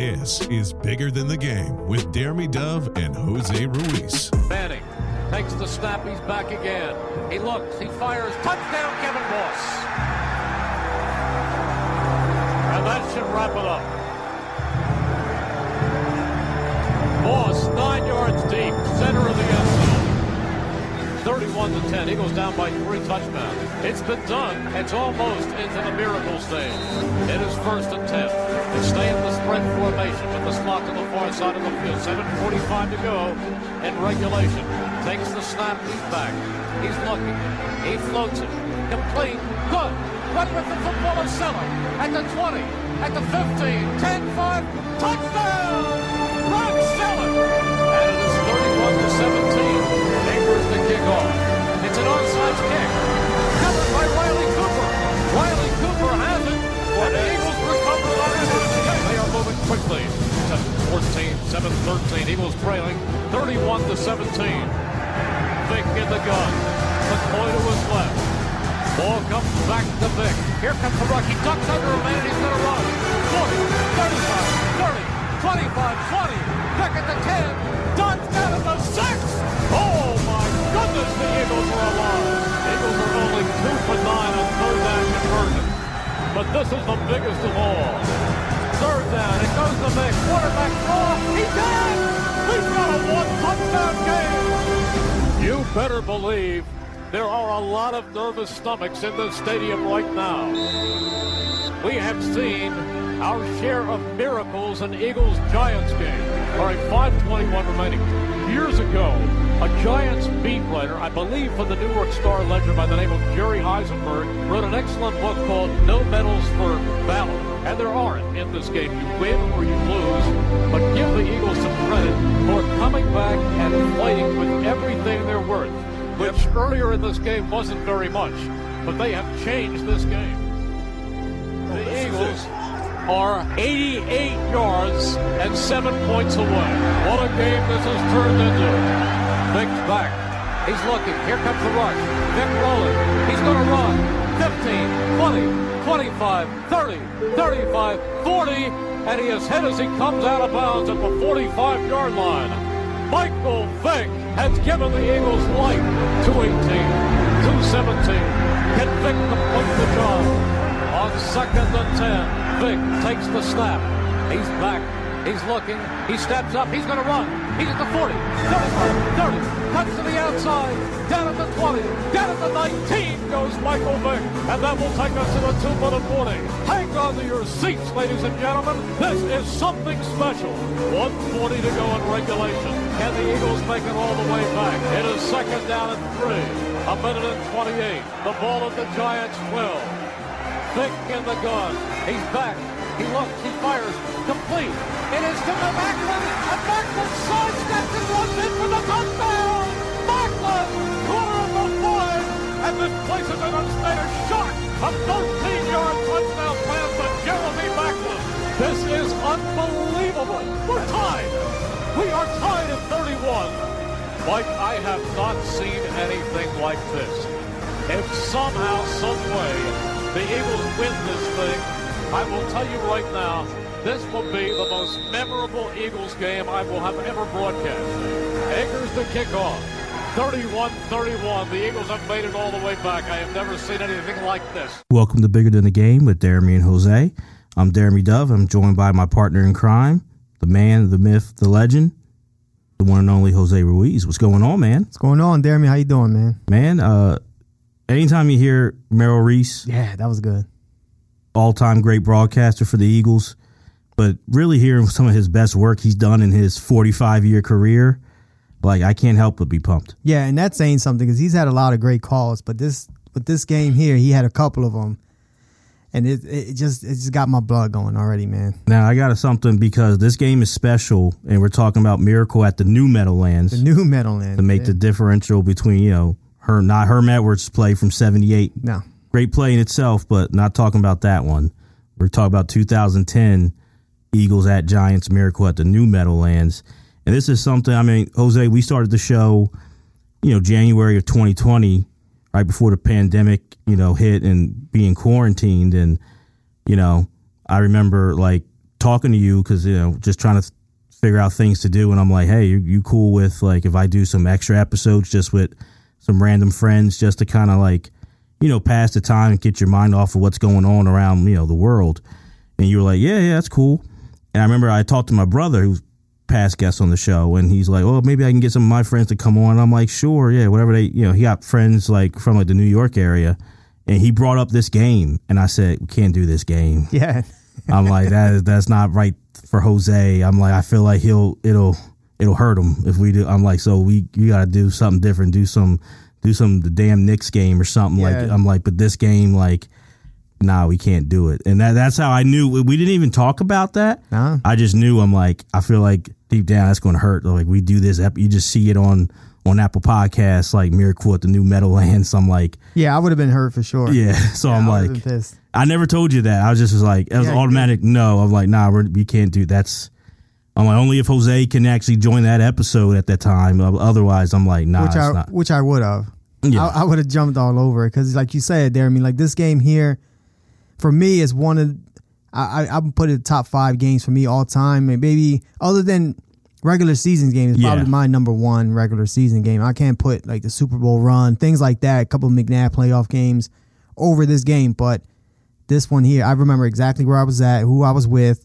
This is Bigger Than the Game with Jeremy Dove and Jose Ruiz. Manning takes the snap. He's back again. He looks. He fires. Touchdown, Kevin Boss. And that should wrap it up. Boss, nine yards deep, center of the end zone. 31 to 10. Eagles down by three touchdowns. It's been done. It's almost into the miracle stage. It is first and 10. They stay in the spread formation with the slot to the far side of the field. 7.45 to go in regulation. Takes the snap. He's back. He's looking. He floats it. Complete. Good. Run with the football is. At the 20. At the 15. 10 5. Touchdown! Kickoff. It's an onside kick. Covered by Riley Cooper. Riley Cooper has it. And the Eagles recover on it. They are moving quickly. 7-14, 7-13. Eagles trailing 31 to 17. Vick in the gun. McCoy to his left. Ball comes back to Vick. Here comes the rush. He ducks under a man. He's going to run. 40, 35, 30, 25, 20. Vick at the 10. Duns down at the 6. Goodness, the Eagles are alive. Eagles are only 2 for 9 on third down conversion. But this is the biggest of all. Third down. It goes to Vick. Quarterback draw. He did. We've got a one touchdown game. You better believe there are a lot of nervous stomachs in this stadium right now. We have seen our share of miracles in Eagles Giants game. All right, 521 remaining. Years ago, a Giants beat writer, I believe for the New York Star Ledger by the name of Jerry Izenberg, wrote an excellent book called No Medals for Valor. And there aren't in this game. You win or you lose. But give the Eagles some credit for coming back and fighting with everything they're worth, which earlier in this game wasn't very much. But they have changed this game. The Eagles are 88 yards and seven points away. What a game this has turned into. Vick's back. He's looking. Here comes the rush. Vick rolling. He's going to run. 15, 20, 25, 30, 35, 40, and he is hit as he comes out of bounds at the 45-yard line. Michael Vick has given the Eagles life. 218, 217. Can Vick complete the job? On second and 10, Vick takes the snap. He's back. He's looking. He steps up. He's going to run. He's at the 40, 35, 30. Cuts to the outside. Down at the 20. Down at the 19 goes Michael Vick. And that will take us to the two-minute warning. Hang on to your seats, ladies and gentlemen. This is something special. 140 to go in regulation. Can the Eagles make it all the way back? It is second down and three. A minute and 28. The ball at the Giants 12. Vick in the gun. He's back. He looks. He fires. Complete. It is to the Maclin. And Maclin sidesteps and runs in for the touchdown. Maclin, corner of the five. And this places it on state a shot. A 13-yard touchdown pass to Jeremy Maclin. This is unbelievable. We're tied. We are tied at 31. Mike, I have not seen anything like this. If somehow, some way, the Eagles win this thing, I will tell you right now, this will be the most memorable Eagles game I will have ever broadcast. Akers the kickoff. 31-31. The Eagles have made it all the way back. I have never seen anything like this. Welcome to Bigger Than the Game with Jeremy and Jose. I'm Jeremy Dove. I'm joined by my partner in crime, the man, the myth, the legend, the one and only Jose Ruiz. What's going on, man? What's going on, Jeremy? How you doing, man? Man, uh, anytime you hear Merrill Reese, Yeah, that was good. all-time great broadcaster for the Eagles, but really hearing some of his best work he's done in his 45-year career, like I can't help but be pumped. Yeah, and that's saying something because he's had a lot of great calls, but this with this game here, he had a couple of them, and it it just it just got my blood going already, man. Now I got something because this game is special, and we're talking about Miracle at the New Meadowlands The new Meadowlands to make yeah. the differential between you know her not Herm Edwards' play from '78 no. great play in itself, but not talking about that one. We're talking about 2010 Eagles at Giants Miracle at the New Meadowlands. And this is something, I mean, Jose, we started the show, you know, January of 2020, right before the pandemic, you know, hit and being quarantined. And, you know, I remember like talking to you because you know just trying to figure out things to do, and I'm like, hey, you, you cool with like if I do some extra episodes just with some random friends, just to kind of like you know pass the time and get your mind off of what's going on around you know the world. And you were like, yeah, yeah, that's cool. And I remember I talked to my brother who's past guest on the show, and he's like, "Well, maybe I can get some of my friends to come on." I'm like, "Sure, yeah, whatever they, you know." He got friends like from like the New York area, and he brought up this game, and I said, "We can't do this game." Yeah. I'm like, "That is that's not right for Jose." I'm like, I feel like he'll it'll it'll hurt him if we do. I'm like, so we you got to do something different, do some do some the damn Knicks game or something like. I'm like, but this game like. Nah, we can't do it, and that, that's how I knew. We didn't even talk about that. Nah. I just knew. I'm like, I feel like deep down that's going to hurt. Like we do this, you just see it on on Apple Podcasts, like Miracle at the New Meadowlands. I'm like, Yeah, I would have been hurt for sure. yeah. So I'm I like. I never told you that. I was just was like, it was Yeah, automatic. No, I'm like, nah, we're, we can't do that's. I'm like, only if Jose can actually join that episode at that time. Otherwise, I'm like, nah, which it's I not. which I would have. Yeah. I, I would have jumped all over it because, like you said, there. I mean, like this game here, for me, is one of I I, I put it top five games for me all time, and maybe other than regular season game is probably Yeah. my number one regular season game. I can't put like the Super Bowl run, things like that, a couple of McNabb playoff games over this game, but this one here, I remember exactly where I was at, who I was with.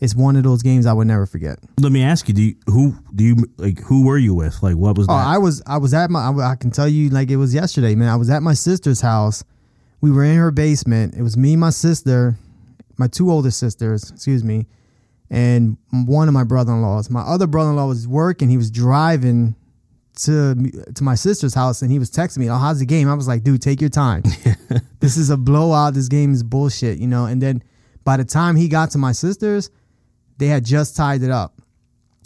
It's one of those games I would never forget. Let me ask you: Do you, who do you like? Who were you with? Like, what was Oh, that? I was I was at my I, I can tell you like it was yesterday, man. I was at my sister's house. We were in her basement. It was me, my sister, my two older sisters, excuse me, and one of my brother-in-laws. My other brother-in-law was working. He was driving to to my sister's house, and he was texting me, "Oh, how's the game?" I was like, "Dude, take your time. this is a blowout. This game is bullshit," you know. And then by the time he got to my sister's, they had just tied it up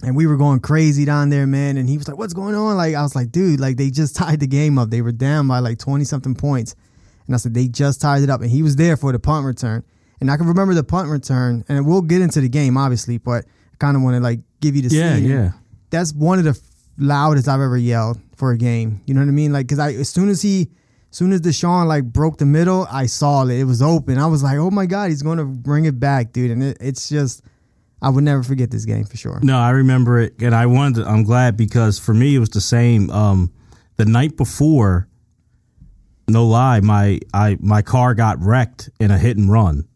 and we were going crazy down there, man. And he was like, "What's going on?" Like I was like, "Dude, like they just tied the game up. They were down by like twenty something points." And I said, "They just tied it up." And he was there for the punt return. And I can remember the punt return. And we'll get into the game, obviously, but I kind of want to like give you the yeah, scene. yeah. That's one of the loudest I've ever yelled for a game. You know what I mean? Like, cause I as soon as he, as soon as DeSean like broke the middle, I saw it. It was open. I was like, "Oh my god, he's going to bring it back, dude!" And it, it's just. I would never forget this game for sure. No, I remember it, and I wanted. To, I'm glad because for me it was the same. Um, the night before, no lie, my I my car got wrecked in a hit and run.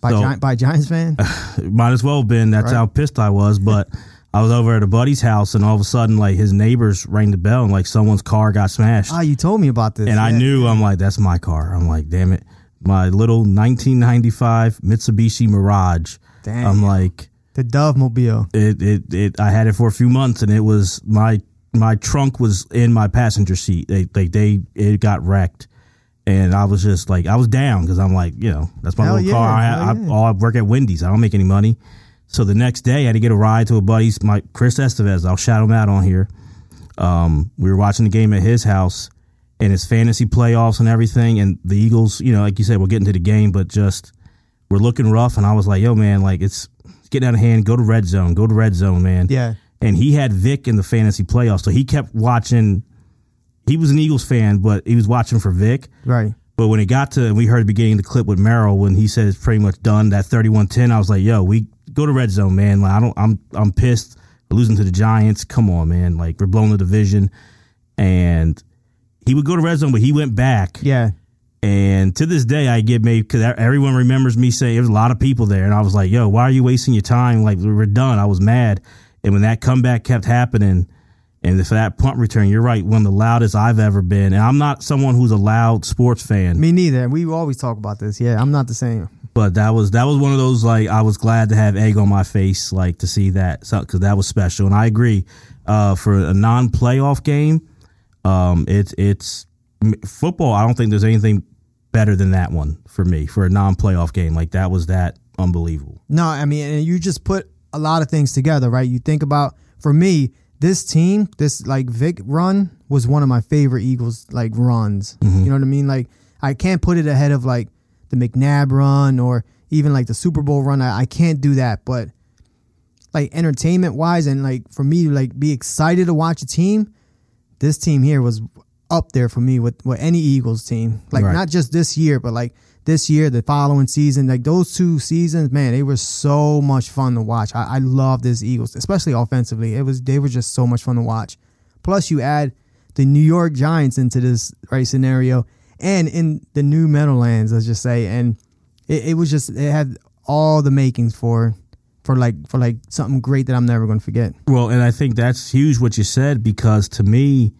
By, So- Gi- by Giants fan? Might as well have been. That's Right. how pissed I was. But I was over at a buddy's house, and all of a sudden, like his neighbors rang the bell, and like someone's car got smashed. Ah, you told me about this. and I knew I'm like, that's my car. I'm like, damn it, my little 1995 Mitsubishi Mirage. Damn. I'm like, the Dove Mobile. it, it, it. I had it for a few months, and it was my my trunk was in my passenger seat. They, they, they, it got wrecked, and I was just like, I was down because I'm like, you know, that's my Hell little yeah, car. I, I, yeah. all I work at Wendy's. I don't make any money. So the next day, I had to get a ride to a buddy's, my Chris Estevez. I'll shout him out on here. Um, we were watching the game at his house and his fantasy playoffs and everything. And the Eagles, you know, like you said, we're getting to the game, but just we're looking rough. And I was like, yo, man, like it's, it's getting out of hand. Go to red zone. Go to red zone, man. Yeah. And he had Vick in the fantasy playoffs. So he kept watching. He was an Eagles fan, but he was watching for Vick. Right. But when it got to, and we heard the beginning of the clip with Merrill when he said it's pretty much done. That thirty-one ten, I was like, "Yo, we go to red zone, man. Like, I don't, I'm, I'm pissed. We're losing to the Giants. Come on, man. Like we're blowing the division." And he would go to red zone, but he went back. Yeah. And to this day, I get made because everyone remembers me saying there was a lot of people there, and I was like, "Yo, why are you wasting your time? Like we're done." I was mad, and when that comeback kept happening, and for that punt return, you're right, one of the loudest I've ever been. And I'm not someone who's a loud sports fan, Me neither. We always talk about this. Yeah. I'm not the same. but that was that was one of those like I was glad to have egg on my face, like to see that because that was special. And I agree, uh, for a non-playoff game, um, it's it's football. I don't think there's anything better than that one for me for a non-playoff game. Like that was that unbelievable. No, I mean, and you just put a lot of things together, right? You think about, for me, this team, this like Vic run was one of my favorite Eagles like runs. Mm-hmm. You know what I mean? Like, I can't put it ahead of like the McNabb run or even like the Super Bowl run. I, I can't do that. But like entertainment wise and like for me to like be excited to watch a team, this team here was up there for me with, with any Eagles team. Like Right. not just this year, but like this year, the following season, like those two seasons, man, they were so much fun to watch. I, I love this Eagles, especially offensively. It was they were just so much fun to watch. Plus, you add the New York Giants into this right scenario, and in the new Meadowlands, let's just say, and it, it was just it had all the makings for for like for like something great that I'm never going to forget. Well, and I think that's huge what you said because to me,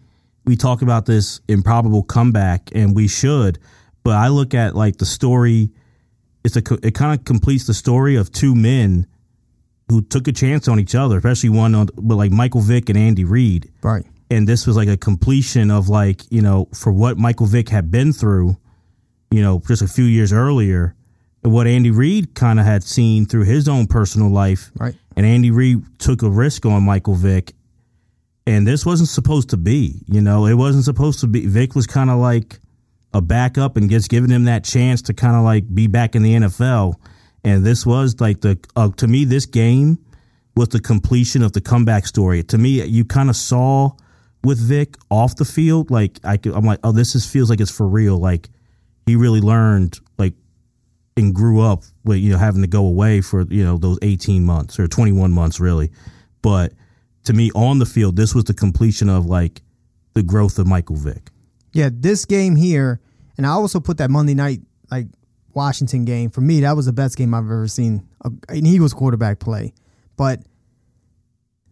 we talk about this improbable comeback, and we should. But I look at like the story. It's a it kind of completes the story of two men who took a chance on each other, especially one on but like Michael Vick and Andy Reid. Right. And this was like a completion of like you know for what Michael Vick had been through, you know, just a few years earlier, and what Andy Reid kind of had seen through his own personal life. Right. And Andy Reid took a risk on Michael Vick and this wasn't supposed to be. You know, it wasn't supposed to be. Vick was kind of like a backup and gets given him that chance to kind of like be back in the NFL. And this was like the uh, to me this game was the completion of the comeback story. To me, you kind of saw with Vick off the field, like I I'm like, oh, this is feels like it's for real. Like he really learned like and grew up with you know having to go away for you know those 18 months or 21 months really, but to me on the field, this was the completion of like the growth of Michael Vick. Yeah, this game here, and I also put that Monday night like Washington game. For me, that was the best game I've ever seen an Eagles quarterback play. But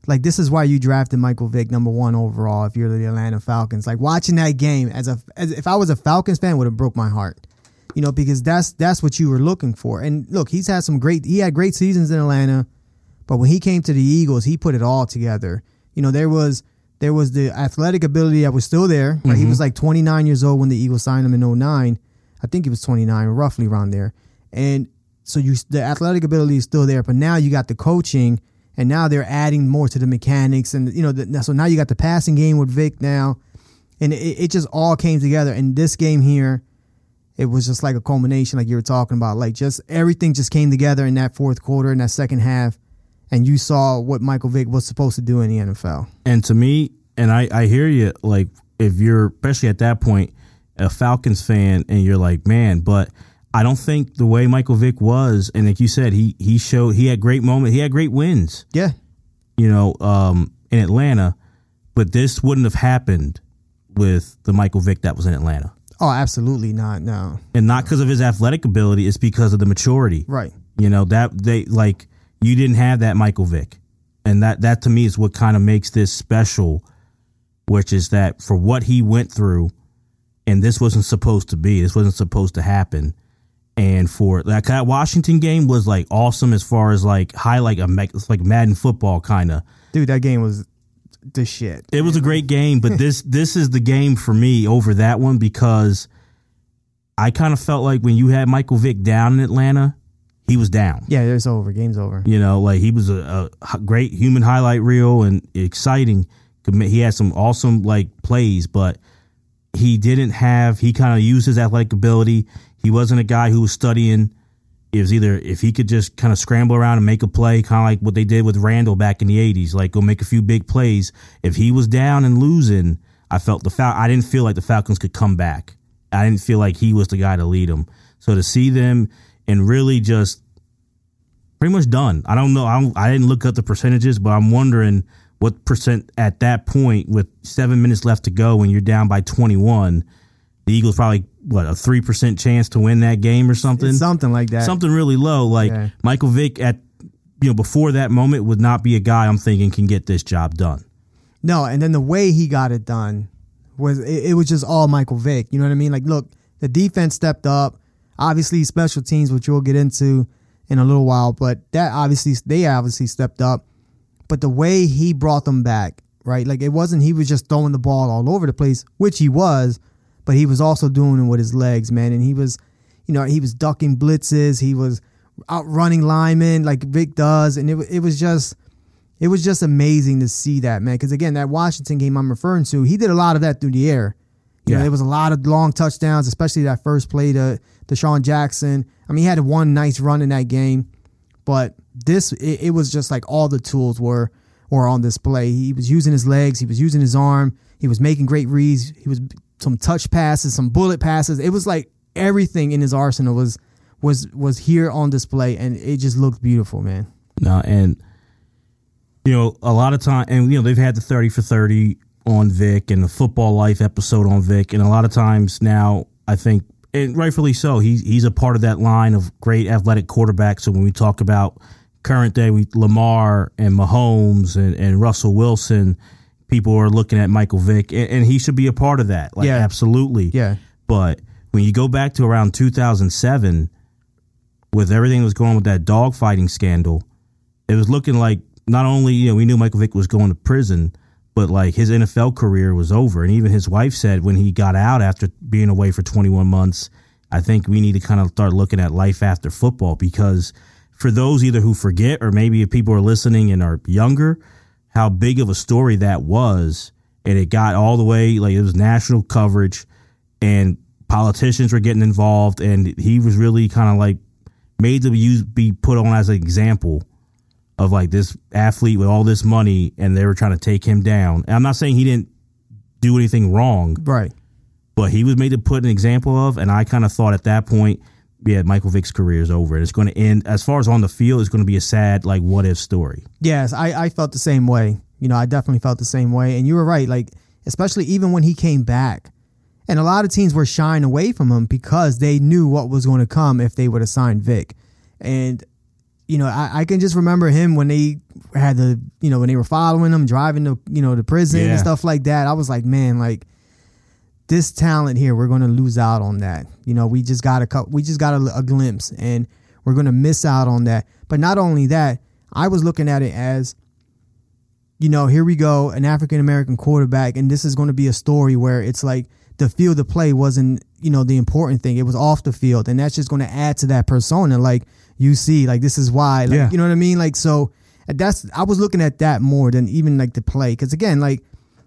like this is why you drafted Michael Vick number one overall if you're the Atlanta Falcons. Like watching that game as a as if I was a Falcons fan would have broke my heart. You know, because that's that's what you were looking for. And look, he's had some great he had great seasons in Atlanta. But when he came to the Eagles, he put it all together. You know, there was there was the athletic ability that was still there. Mm-hmm. He was like 29 years old when the Eagles signed him in 09. I think he was 29, roughly around there. And so you the athletic ability is still there, but now you got the coaching, and now they're adding more to the mechanics, and you know, the, so now you got the passing game with Vick now, and it, it just all came together. And this game here, it was just like a culmination, like you were talking about, like just everything just came together in that fourth quarter, in that second half, and you saw what Michael Vick was supposed to do in the NFL. And to me, and I, I hear you, like if you're especially at that point a Falcons fan, and you're like, man, but I don't think the way Michael Vick was, and like you said, he he showed he had great moments, he had great wins. Yeah, you know, um, in Atlanta, but this wouldn't have happened with the Michael Vick that was in Atlanta. Oh, absolutely not. No, and not because of his athletic ability; it's because of the maturity. Right. You know that they like you didn't have that Michael Vick. And that, that to me is what kind of makes this special, which is that for what he went through, and this wasn't supposed to be, this wasn't supposed to happen. And for like that Washington game was like awesome as far as like highlight a it's like Madden football kind of. Dude, that game was the shit. It was a great game, but this this is the game for me over that one because I kind of felt like when you had Michael Vick down in Atlanta, he was down. Yeah, it's over. Game's over. You know, like he was a, a great human highlight reel and exciting. He had some awesome like plays, but he didn't have. He kind of used his athletic ability. He wasn't a guy who was studying. It was either if he could just kind of scramble around and make a play, kind of like what they did with Randall back in the '80s, like go make a few big plays. If he was down and losing, I felt the Fal- I didn't feel like the Falcons could come back. I didn't feel like he was the guy to lead them. So to see them and really just pretty much done. I don't know. I, don't, I didn't look up the percentages, but I'm wondering what percent at that point with seven minutes left to go when you're down by 21. The Eagles probably what a three percent chance to win that game or something, it's something like that, something really low. Like yeah. Michael Vick at you know before that moment would not be a guy I'm thinking can get this job done. No, and then the way he got it done was it, it was just all Michael Vick. You know what I mean? Like, look, the defense stepped up. Obviously, special teams, which we'll get into in a little while, but that obviously they obviously stepped up. But the way he brought them back, right? Like it wasn't he was just throwing the ball all over the place, which he was, but he was also doing it with his legs, man. And he was, you know, he was ducking blitzes, he was outrunning linemen like Vick does, and it it was just it was just amazing to see that, man. Because again, that Washington game I'm referring to, he did a lot of that through the air. You yeah. know, there was a lot of long touchdowns, especially that first play to DeSean Jackson. I mean, he had one nice run in that game, but this it, it, was just like all the tools were were on display. He was using his legs, he was using his arm, he was making great reads, he was some touch passes, some bullet passes. It was like everything in his arsenal was was was here on display, and it just looked beautiful, man. No, and you know, a lot of time, and you know, they've had the thirty for thirty on Vick and the football life episode on Vick, and a lot of times now, I think, and rightfully so, he's he's a part of that line of great athletic quarterbacks. So when we talk about current day, we Lamar and Mahomes and, and Russell Wilson, people are looking at Michael Vick, and, and he should be a part of that. Like, Yeah. absolutely. Yeah. But when you go back to around 2007, with everything that was going on with that dog fighting scandal, it was looking like not only you know we knew Michael Vick was going to prison, but like his NFL career was over. And even his wife said when he got out after being away for 21 months, I think we need to kind of start looking at life after football because for those either who forget or maybe if people are listening and are younger, how big of a story that was, and it got all the way like it was national coverage, and politicians were getting involved, and he was really kind of like made to use be put on as an example of like this athlete with all this money, and they were trying to take him down. And I'm not saying he didn't do anything wrong, Right. but he was made to put an example of, and I kind of thought at that point, yeah, Michael Vick's career is over, and it's going to end. As far as on the field, it's going to be a sad like what if story. Yes, I, I felt the same way. You know, I definitely felt the same way. And you were right. Like, especially even when he came back, and a lot of teams were shying away from him because they knew what was going to come if they would have signed Vick. And, you know, I, I can just remember him when they had the, you know, when they were following him, driving to, you know, the prison Yeah. and stuff like that. I was like, man, like, this talent here, we're going to lose out on that. You know, we just got a cou- we just got a, a glimpse, and we're going to miss out on that. But not only that, I was looking at it as, you know, here we go, an African American quarterback, and this is going to be a story where it's like the field of play wasn't, you know, the important thing. It was off the field, and that's just going to add to that persona. Like you see, like this is why, like Yeah. you know what I mean. Like so, that's I was looking at that more than even like the play, because again, like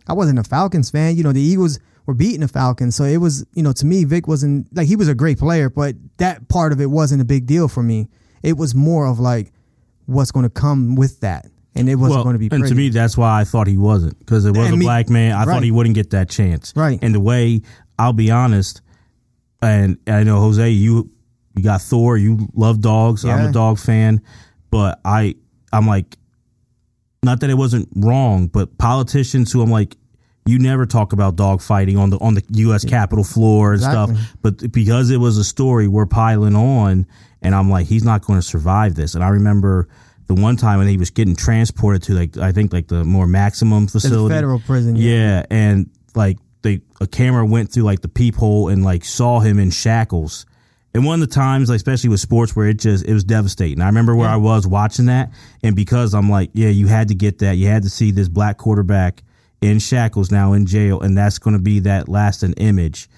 I wasn't a Falcons fan. You know, the Eagles were beating the Falcons, so it was, you know, to me, Vick wasn't like he was a great player, but that part of it wasn't a big deal for me. It was more of like what's going to come with that, and it wasn't going to be. and to me, that's why I thought he wasn't because it was And a me- black man. I right. thought he wouldn't get that chance. Right. And the way I'll be honest, and I know Jose, you you got Thor, you love dogs. I'm a dog fan, but I I'm like, not that it wasn't wrong, but politicians who I'm like. You never talk about dog fighting on the on the U.S. Capitol floor and Exactly. stuff, but because it was a story, we're piling on, and I'm like, he's not going to survive this. And I remember the one time when he was getting transported to like I think like the more maximum the facility, federal prison. Yeah. yeah, and like they a camera went through like the peephole and like saw him in shackles. And one of the times, like, especially with sports, where it just it was devastating. I remember where I was watching that, and because I'm like, yeah, you had to get that. You had to see this black quarterback in shackles now in jail, and that's going to be that lasting image.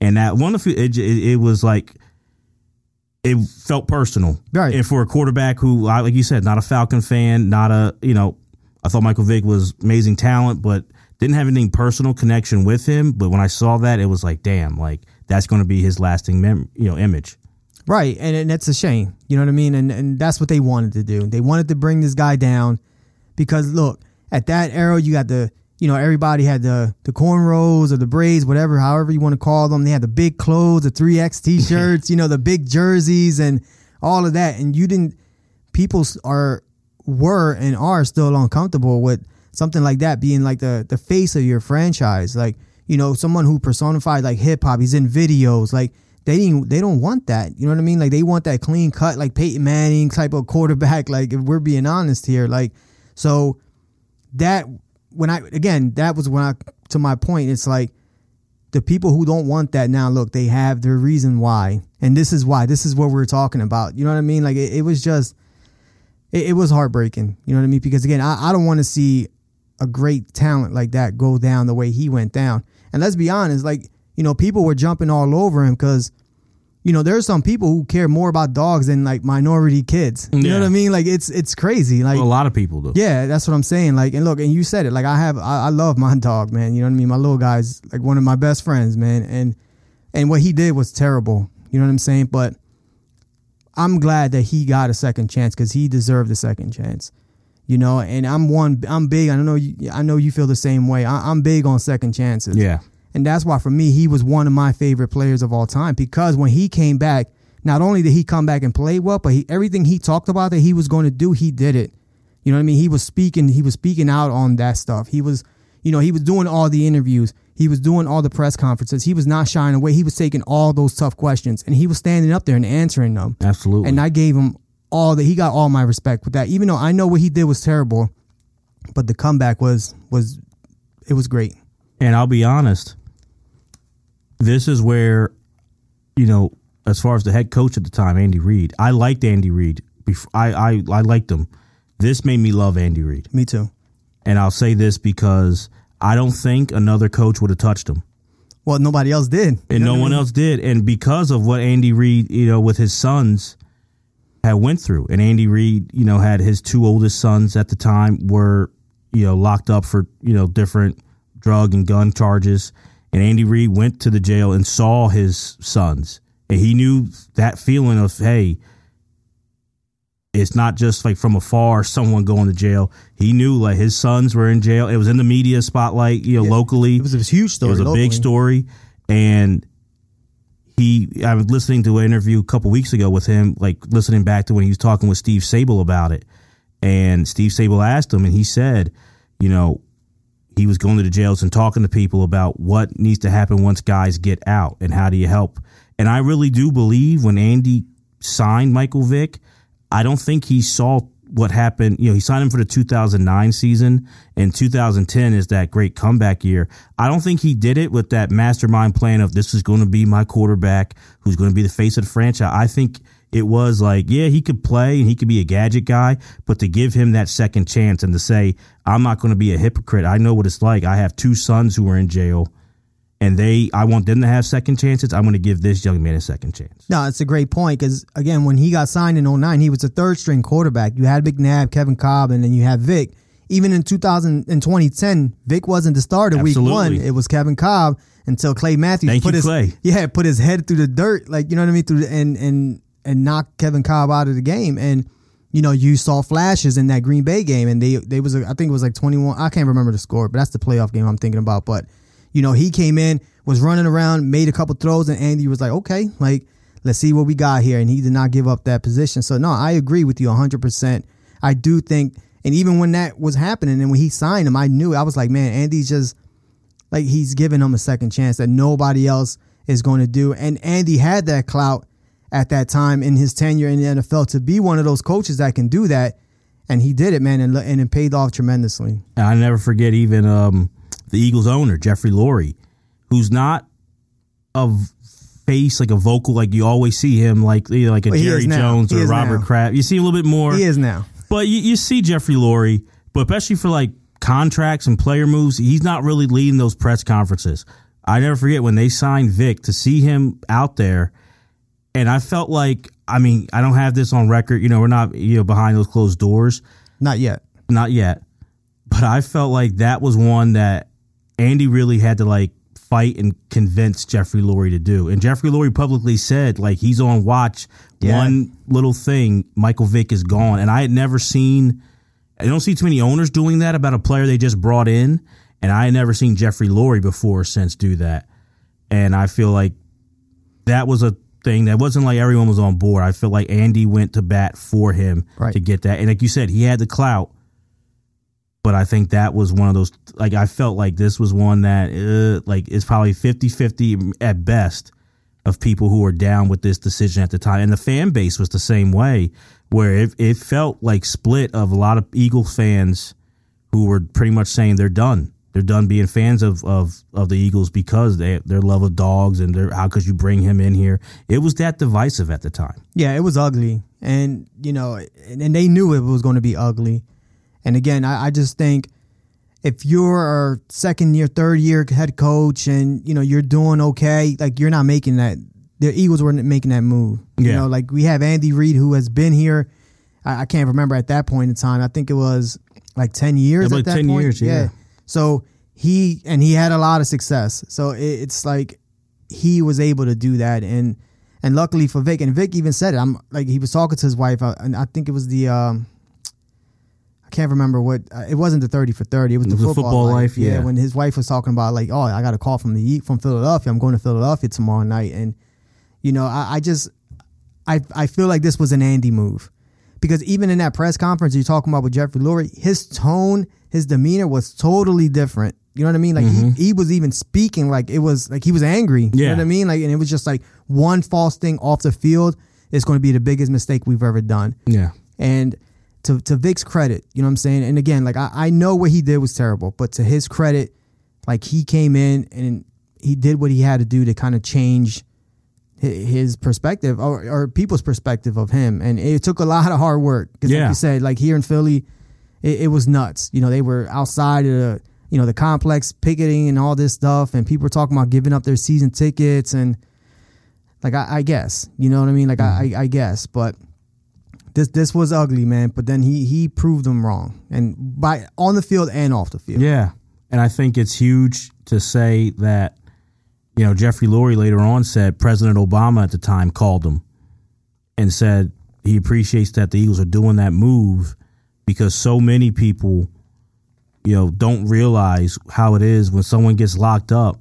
And that one of it, it, it was like it felt personal, Right. And for a quarterback who, like you said, not a Falcon fan, not a you know, I thought Michael Vick was amazing talent, but didn't have any personal connection with him. But when I saw that, it was like, damn, like that's going to be his lasting, mem- you know, image. Right, and, and that's a shame. You know what I mean? And and that's what they wanted to do. They wanted to bring this guy down because look, at that era, you got the you know everybody had the the cornrows or the braids, whatever, however you want to call them. They had the big clothes, the three X t shirts, you know, the big jerseys, and all of that. And you didn't. People are were and are still uncomfortable with something like that being like the the face of your franchise. Like you know, someone who personified like hip hop. He's in videos, like they didn't they don't want that. You know what I mean? Like they want that clean cut, like Peyton Manning type of quarterback. Like if we're being honest here, like so that when I again that was when I to my point. It's like the people who don't want that now. Look, they have their reason why, and this is why. This is what we're talking about. You know what I mean? Like it, it was just it, it was heartbreaking. You know what I mean? Because again, I, I don't want to see a great talent like that go down the way he went down. And let's be honest, like you know, people were jumping all over him because you know there's some people who care more about dogs than like minority kids. You know what I mean? Like it's it's crazy. Like Well, a lot of people do. yeah, that's what I'm saying. Like, and look, and you said it. Like, I have, I, I love my dog, man. You know what I mean? My little guy's like one of my best friends, man. And and what he did was terrible. You know what I'm saying? But I'm glad that he got a second chance because he deserved a second chance. You know, and I'm one. I'm big. I know. You, I know you feel the same way. I, I'm big on second chances. Yeah. And that's why for me, he was one of my favorite players of all time because when he came back, not only did he come back and play well, but he, everything he talked about that he was going to do, he did it. You know what I mean? He was speaking, he was speaking out on that stuff. He was, you know, he was doing all the interviews. He was doing all the press conferences. He was not shying away. He was taking all those tough questions and he was standing up there and answering them. Absolutely. And I gave him all that he got all my respect with that. Even though I know what he did was terrible, but the comeback was was it was great. And I'll be honest, this is where, you know, as far as the head coach at the time, Andy Reid, I liked Andy Reid. I, I, I liked him. This made me love Andy Reid. Me too. And I'll say this because I don't think another coach would have touched him. Well, nobody else did. And no one mean? else did. And because of what Andy Reid, you know, with his sons had went through. And Andy Reid, you know, had his two oldest sons at the time were, you know, locked up for, you know, different drug and gun charges. And Andy Reid went to the jail and saw his sons. And he knew that feeling of, hey, it's not just like from afar someone going to jail. He knew like his sons were in jail. It was in the media spotlight, you know, locally. It was a huge story. It was a locally. big story, and he. I was listening to an interview a couple weeks ago with him, like listening back to when he was talking with Steve Sabol about it, and Steve Sabol asked him, and he said, you know, he was going to the jails and talking to people about what needs to happen once guys get out and how do you help. And I really do believe when Andy signed Michael Vick, I don't think he saw what happened. You know, he signed him for the 2009 season, and 2010 is that great comeback year. I don't think he did it with that mastermind plan of this is going to be my quarterback who's going to be the face of the franchise. I think it was like, yeah, he could play and he could be a gadget guy, but to give him that second chance and to say, I'm not going to be a hypocrite. I know what it's like. I have two sons who are in jail. And they, I want them to have second chances. I'm going to give this young man a second chance. No, it's a great point because again, when he got signed in 09, he was a third string quarterback. You had McNabb, Kevin Kolb, and then you had Vick. Even in 2000 in 2010, Vick wasn't the starter week one. It was Kevin Kolb until Clay Matthews Thank put you, his Clay. yeah put his head through the dirt, like you know what I mean, through the, and and and knocked Kevin Kolb out of the game. And you know you saw flashes in that Green Bay game, and they they was I think it was like 21. I can't remember the score, but that's the playoff game I'm thinking about. But you know he came in, was running around, made a couple throws, and Andy was like, okay, like let's see what we got here, and he did not give up that position. So no, I agree with you 100. percent I do think, and even when that was happening, and when he signed him, I knew I was like, man, Andy's just like he's giving him a second chance that nobody else is going to do. And Andy had that clout at that time in his tenure in the NFL to be one of those coaches that can do that. And he did it, man, and, and it paid off tremendously. And I never forget even um, the Eagles owner, Jeffrey Lurie, who's not a face like a vocal like you always see him like you know, like a Well, Jerry. Jones or a Robert. Kraft. You see a little bit more. He is now. But you, you see Jeffrey Lurie, but especially for like contracts and player moves, he's not really leading those press conferences. I never forget when they signed Vic to see him out there, and I felt like I mean I don't have this on record. You know, we're not you know behind those closed doors, Not yet. not yet. But I felt like that was one that Andy really had to like fight and convince Jeffrey Lurie to do. And Jeffrey Lurie publicly said like he's on watch. Yeah. One little thing, Michael Vick is gone, and I had never seen. I don't see too many owners doing that about a player they just brought in, and I had never seen Jeffrey Lurie before or since do that. And I feel like that was a thing that wasn't like everyone was on board. I feel like Andy went to bat for him Right. to get that, and like you said, he had the clout. But I think that was one of those like I felt like this was one that uh, like it's probably 50-50 at best of people who were down with this decision at the time. And the fan base was the same way, where it, it felt like split of a lot of Eagles fans who were pretty much saying they're done. They're done being fans of, of, of the Eagles because they their love of dogs and their how could you bring him in here? It was that divisive at the time. Yeah, it was ugly, and you know, and, they knew it was going to be ugly. And again, I, I just think if you're a second year, third year head coach, and you know you're doing okay, like you're not making that. The Eagles weren't making that move. You Yeah. know, like we have Andy Reid who has been here. I, I can't remember at that point in time. I think it was like ten years. It was at like that 10 point. years, yeah. So he and he had a lot of success. So it, it's like he was able to do that, and and luckily for Vick, and Vick even said it. I'm like he was talking to his wife, uh, and I think it was the um, I can't remember what uh, it wasn't the thirty for thirty. It was the was the football, Football life. Life, yeah. when his wife was talking about like, oh, I got a call from the from Philadelphia. I'm going to Philadelphia tomorrow night, and you know, I, I just I I feel like this was an Andy move because even in that press conference you're talking about with Jeffrey Lurie, his tone, his demeanor was totally different. You know what I mean? Like he, mm-hmm. he was even speaking like it was like he was angry. You know Yeah. what I mean? Like and it was just like one false thing off the field is going to be the biggest mistake we've ever done. Yeah. And to to Vick's credit, you know what I'm saying? And again, like I, I know what he did was terrible, but to his credit, like he came in and he did what he had to do to kind of change his perspective or, or people's perspective of him. And it took a lot of hard work. Because like you said, like here in Philly, it, it was nuts. You know, they were outside of the you know the complex picketing and all this stuff, and people were talking about giving up their season tickets and like I, I guess you know what I mean. Like I, mm-hmm. I, I guess, but this this was ugly, man. But then he he proved them wrong, and by on the field and off the field. Yeah. And I think it's huge to say that, you know, Jeffrey Lurie later on said President Obama at the time called him and said he appreciates that the Eagles are doing that move because so many people, you know, don't realize how it is when someone gets locked up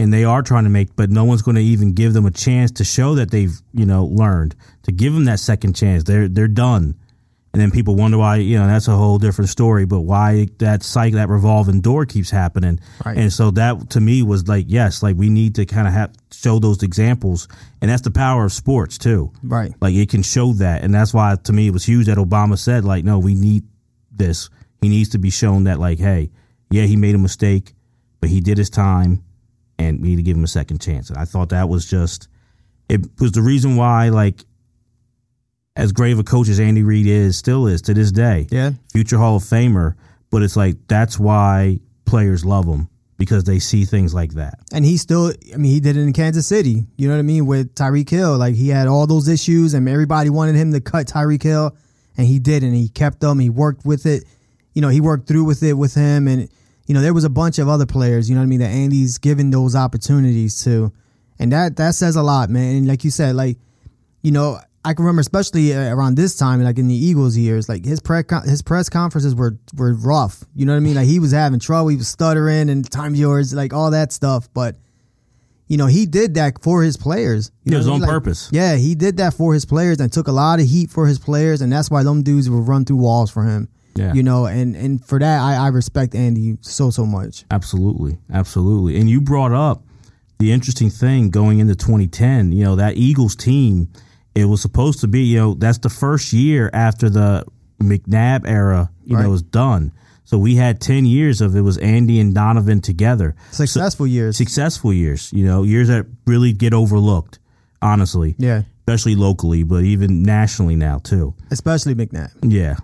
and they are trying to make, but no one's going to even give them a chance to show that they've, you know, learned to give them that second chance. They're they're done, and then people wonder why. You know, that's a whole different story. But why that cycle, that revolving door keeps happening, Right. and so that to me was like, yes, like we need to kind of have show those examples, and that's the power of sports too. Right. Like it can show that, and that's why to me it was huge that Obama said like, no, we need this. He needs to be shown that like, hey, yeah, he made a mistake, but he did his time, and we need to give him a second chance. And I thought that was just it was the reason why like as great of a coach as Andy Reid is, still is to this day, Yeah. future Hall of Famer. But it's like that's why players love him because they see things like that. And he still, I mean, he did it in Kansas City. You know what I mean? With Tyreek Hill. Like he had all those issues and everybody wanted him to cut Tyreek Hill. And he did. And he kept them. He worked with it. You know, he worked through with it with him. And, you know, there was a bunch of other players, you know what I mean, that Andy's given those opportunities to. And that that says a lot, man. And like you said, like, you know, I can remember, especially uh, around this time, like in the Eagles years, like his press his press conferences were were rough. You know what I mean? Like he was having trouble, he was stuttering, and times yours, like all that stuff. But you know, he did that for his players. You It know was what I mean? on Like, purpose. Yeah, he did that for his players and took a lot of heat for his players, and that's why them dudes would run through walls for him. Yeah. You know, and and for that, I, I respect Andy so so much. Absolutely, absolutely. And you brought up the interesting thing going into 2010. You know that Eagles team. It was supposed to be. You know that's the first year after the McNabb era. You Right. know was done. So we had 10 years of it was Andy and Donovan together. Successful years. Successful years. You know years that really get overlooked. Honestly, yeah, especially locally, but even nationally now too. especially McNabb. Yeah.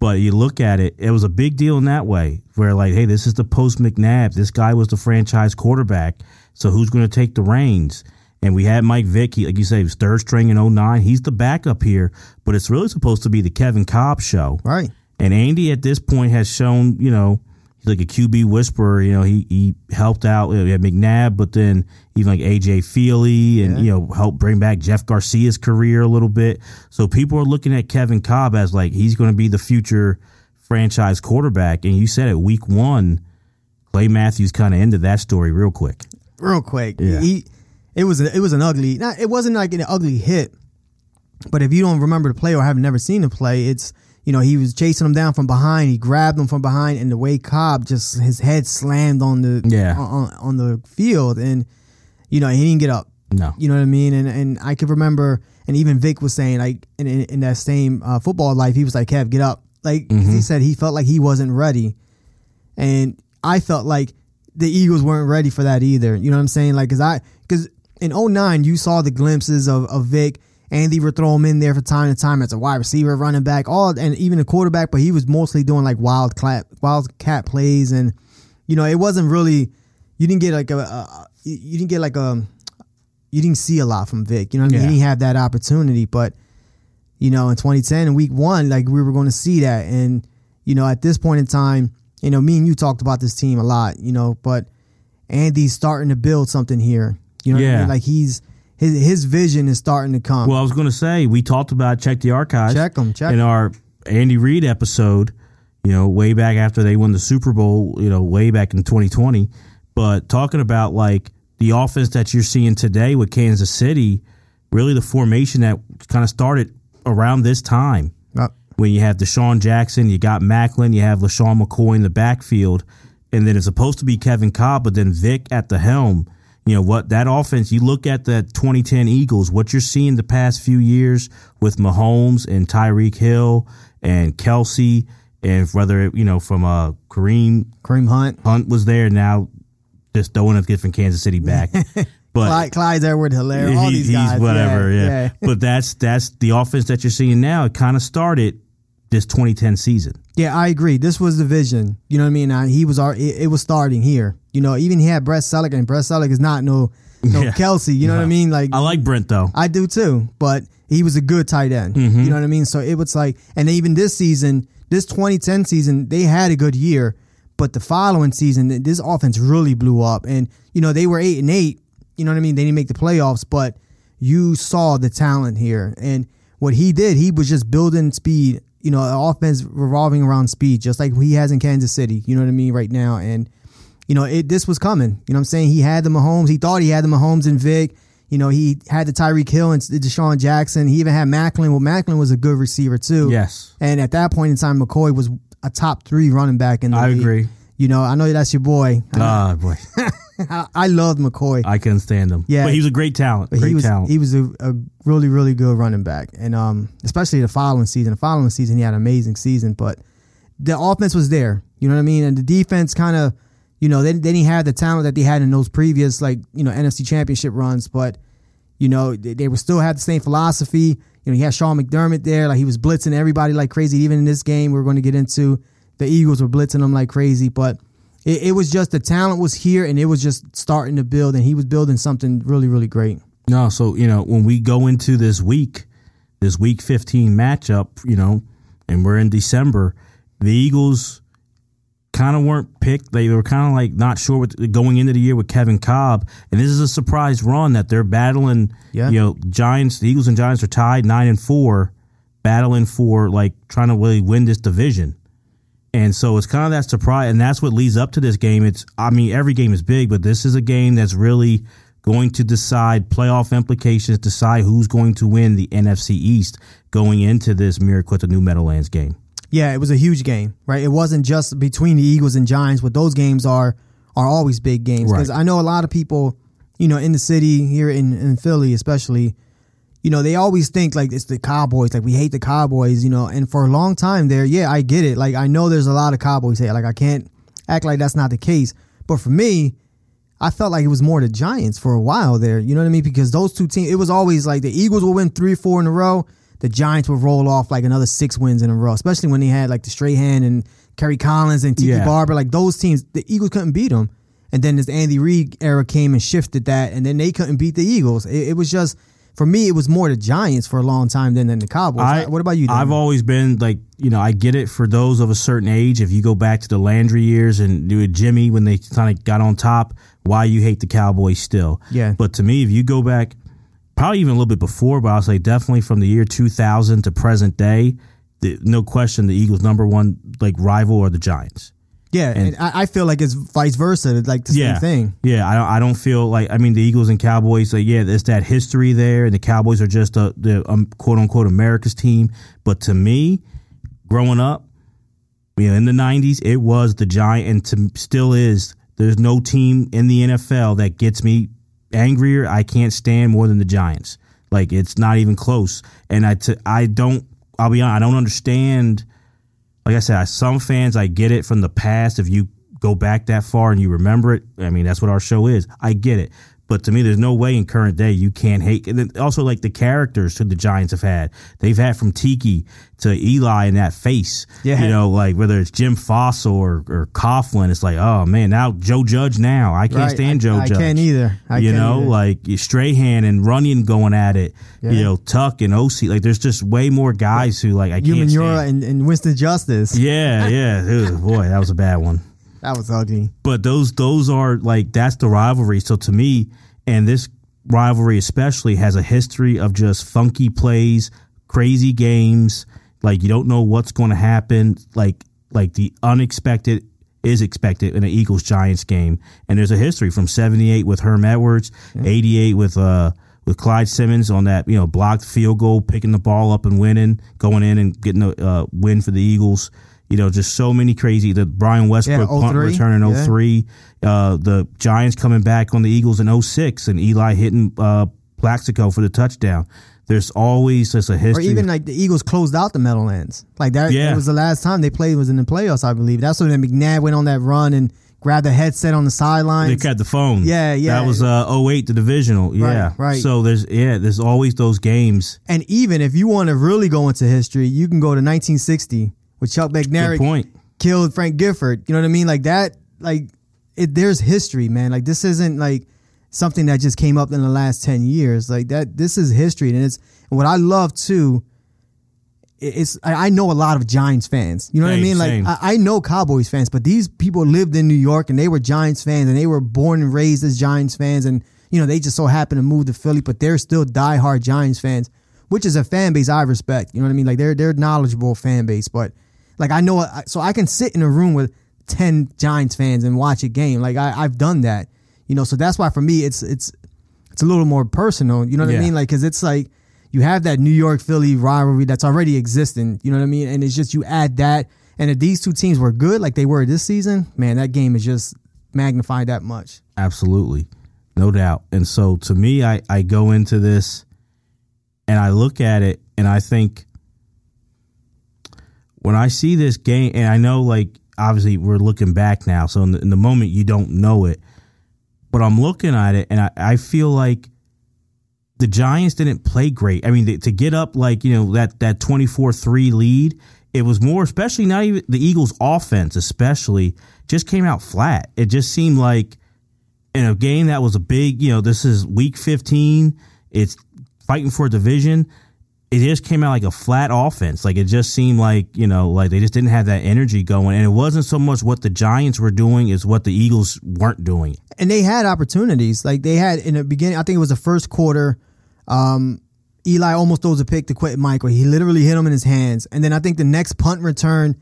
But you look at it, it was a big deal in that way, where like, hey, this is the post McNabb. This guy was the franchise quarterback. So who's going to take the reins? And we had Mike Vick, he, like you say, he was third string in 09. He's the backup here, but it's really supposed to be the Kevin Kolb show. Right. And Andy at this point has shown, you know, he's like a QB whisperer. You know, he he helped out. You know, McNabb, but then even like AJ Feeley and Yeah. you know helped bring back Jeff Garcia's career a little bit. So people are looking at Kevin Kolb as like he's going to be the future franchise quarterback. And you said it week one, Clay Matthews kind of ended that story real quick. real quick. Yeah. He, it was a, it was an ugly. Not, it wasn't like an ugly hit, but if you don't remember the play or have never seen the play, it's you know he was chasing him down from behind. He grabbed him from behind, and the way Kolb just his head slammed on the Yeah. on, on the field, and you know he didn't get up. No. You know what I mean? And and I could remember, and even Vick was saying like in in, in that same uh, football life, he was like, "Kev, get up!" Like 'cause he said, he felt like he wasn't ready, and I felt like the Eagles weren't ready for that either. You know what I'm saying? Like, cause I in 09, you saw the glimpses of of Vick. Andy would throw him in there from time to time as a wide receiver, running back, all and even a quarterback, but he was mostly doing like wild clap, wild cat plays, and you know it wasn't really. You didn't get like a, a you you didn't get like a you didn't see a lot from Vick. You know what I mean? Yeah. He didn't have that opportunity, but you know, in 2010 in week one, like we were going to see that. And, you know, at this point in time, you know, me and you talked about this team a lot, you know, but Andy's starting to build something here. You know what I mean? Like he's, his, his vision is starting to come. Well, I was going to say we talked about check the archives. Check 'em, check in our Andy Reid episode. you know, way back after they won the Super Bowl, you know, way back in 2020. But talking about like the offense that you're seeing today with Kansas City, really the formation that kind of started around this time Uh, when you have DeSean Jackson, you got Maclin, you have LeSean McCoy in the backfield, and then it's supposed to be Kevin Kolb, but then Vick at the helm. You know what that offense? You look at the 2010 Eagles. What you're seeing the past few years with Mahomes and Tyreek Hill and Kelce, and whether you know from uh, Kareem Kareem Hunt, Hunt was there now, just throwing a gift from Kansas City back. But Clyde, Clyde Edward Helaire, all he- these guys. whatever, yeah, yeah. but that's that's the offense that you're seeing now. It kind of started this 2010 season. Yeah, I agree. This was the vision. You know what I mean? Uh, he was our, it, it was starting here. You know, even he had Brett Celek, and Brett Celek is not no no Yeah. Kelce. You know what I mean? Like I like Brent though. I do too, but he was a good tight end. Mm-hmm. You know what I mean? So it was like, and even this season, this 2010 season, they had a good year, but the following season, this offense really blew up, and you know they were eight and eight. You know what I mean? They didn't make the playoffs, but you saw the talent here, and what he did, he was just building speed. You know, an offense revolving around speed, just like he has in Kansas City. You know what I mean? Right now, and you know, it this was coming. You know what I'm saying? He had the Mahomes. He thought he had the Mahomes and Vick. You know, he had the Tyreek Hill and DeSean Jackson. He even had Maclin. Well, Maclin was a good receiver too. Yes. And at that point in time, McCoy was a top three running back in the I league. agree. You know, I know that's your boy. Ah, boy, I, I loved McCoy. I couldn't stand him. Yeah. but he was a great talent. Great he was talent. he was a, a really really good running back, and um, especially the following season. The following season, he had an amazing season. But the offense was there, you know what I mean, and the defense kind of, you know, they, they didn't have the talent that they had in those previous like you know NFC Championship runs, but you know they, they were still had the same philosophy. You know, he had Sean McDermott there, like he was blitzing everybody like crazy. Even in this game, we're going to get into the Eagles were blitzing them like crazy, but it, it was just the talent was here, and it was just starting to build, and he was building something really really great. no, so you know when we go into this week, this week 15 matchup, you know, and we're in December, the Eagles kind of weren't picked. They were kind of like not sure what going into the year with Kevin Kolb, and this is a surprise run that they're battling. Yeah. You know, Giants, the Eagles and Giants are tied nine and four, battling for like trying to really win this division. And so it's kind of that surprise, and that's what leads up to this game. It's, I mean, every game is big, but this is a game that's really going to decide playoff implications, decide who's going to win the NFC East going into this Miracle at the New Meadowlands game. Yeah, it was a huge game, right? It wasn't just between the Eagles and Giants, but those games are are always big games because Right. I know a lot of people, you know, in the city here in, in Philly, especially, you know, they always think like it's the Cowboys, like we hate the Cowboys, you know, and for a long time there, yeah, I get it. Like I know there's a lot of Cowboys here, like I can't act like that's not the case, but for me, I felt like it was more the Giants for a while there. You know what I mean? Because those two teams, it was always like the Eagles will win three, four in a row. The Giants would roll off like another six wins in a row, especially when they had like the Strahan and Kerry Collins and Tiki Yeah. Barber. Like those teams, the Eagles couldn't beat them. And then this Andy Reid era came and shifted that, and then they couldn't beat the Eagles. It, it was just for me, it was more the Giants for a long time than than the Cowboys. what about you? I've always been like, you know, I get it for those of a certain age. If you go back to the Landry years and do it Jimmy when they kind of got on top, why you hate the Cowboys still. Yeah. But to me, if you go back, probably even a little bit before, but I'll say definitely from the year 2000 to present day, the, no question the Eagles' number one like rival are the Giants. Yeah, and, I, I feel like it's vice versa, it's like the yeah, same thing. Yeah, I don't. I don't feel like. I mean, the Eagles and Cowboys. Like, yeah, there's that history there, and the Cowboys are just a the um, quote unquote America's team. But to me, growing up, you know, in the '90s, it was the Giant, and to, still is. There's no team in the NFL that gets me angrier. I can't stand more than the Giants. Like, it's not even close. And I, t- I don't. I'll be honest. I don't understand like I said, I, some fans, I get it from the past. If you go back that far and you remember it, I mean, that's what our show is. I get it. But to me, there's no way in current day you can't hate. And then also, like the characters who the Giants have had, they've had from Tiki to Eli in that face. Yeah. You know, like whether it's Jim Fassel or, or Coughlin, it's like, oh man, now Joe Judge now. I can't Right. stand I- Joe I Judge. can't either. I you can't know, either. like Strahan and Runyan going at it. Yeah. You know, Tuck and Osi. Like there's just way more guys who like I Human can't Euro stand. and, and Winston Justice. Yeah, yeah. Ew, boy, that was a bad one. That was ugly. But those those are like that's the rivalry. So to me, and this rivalry especially has a history of just funky plays, crazy games. Like you don't know what's going to happen. Like like the unexpected is expected in an Eagles Giants game. And there's a history from 78 with Herm Edwards, 88 with uh with Clyde Simmons on that, you know, blocked field goal, picking the ball up and winning, going in and getting a uh, win for the Eagles. You know, just so many crazy. The Brian Westbrook Yeah, punt 03, return in yeah. 03. Uh, the Giants coming back on the Eagles in 06 and Eli hitting uh, Plaxico for the touchdown. There's always just a history. Or even like the Eagles closed out the Meadowlands. Like that, Yeah. was the last time they played was in the playoffs, I believe. That's when McNabb went on that run and grabbed the headset on the sidelines. they cut the phone. Yeah, yeah. That was uh 08, the divisional. Yeah. right. So there's yeah, there's always those games. And even if you want to really go into history, you can go to 1960 with Chuck Bednarik killed Frank Gifford. You know what I mean? Like that. Like it. There's history, man. Like this isn't like something that just came up in the last ten years. Like that. This is history, and it's and what I love too. It's I know a lot of Giants fans. You know what I mean? Like same. I, I know Cowboys fans, but these people lived in New York and they were Giants fans and they were born and raised as Giants fans, and you know they just so happened to move to Philly, but they're still diehard Giants fans, which is a fan base I respect. You know what I mean? Like they're they're knowledgeable fan base, but like I know, so I can sit in a room with ten Giants fans and watch a game. Like I, I've done that, you know. So that's why for me, it's it's it's a little more personal. You know what Yeah. I mean? Like because it's like you have that New York Philly rivalry that's already existing. You know what I mean? And it's just you add that, and if these two teams were good like they were this season, man, that game is just magnified that much. Absolutely. No doubt. And so to me, I, I go into this and I look at it and I think when I see this game, and I know like obviously we're looking back now, so in the, in the moment you don't know it, but I'm looking at it and I, I feel like the Giants didn't play great. I mean, to get up like, you know, that, that 24 3 lead, it was more, especially not even the Eagles' offense, especially, just came out flat. It just seemed like in a game that was a big, you know, this is week 15, it's fighting for a division. It just came out like a flat offense. Like it just seemed like, you know, like they just didn't have that energy going. And it wasn't so much what the Giants were doing is what the Eagles weren't doing. and they had opportunities. Like they had in the beginning, I think it was the first quarter. Um, Eli almost throws a pick to Quintin Mikell. He literally hit him in his hands, and then I think the next punt return,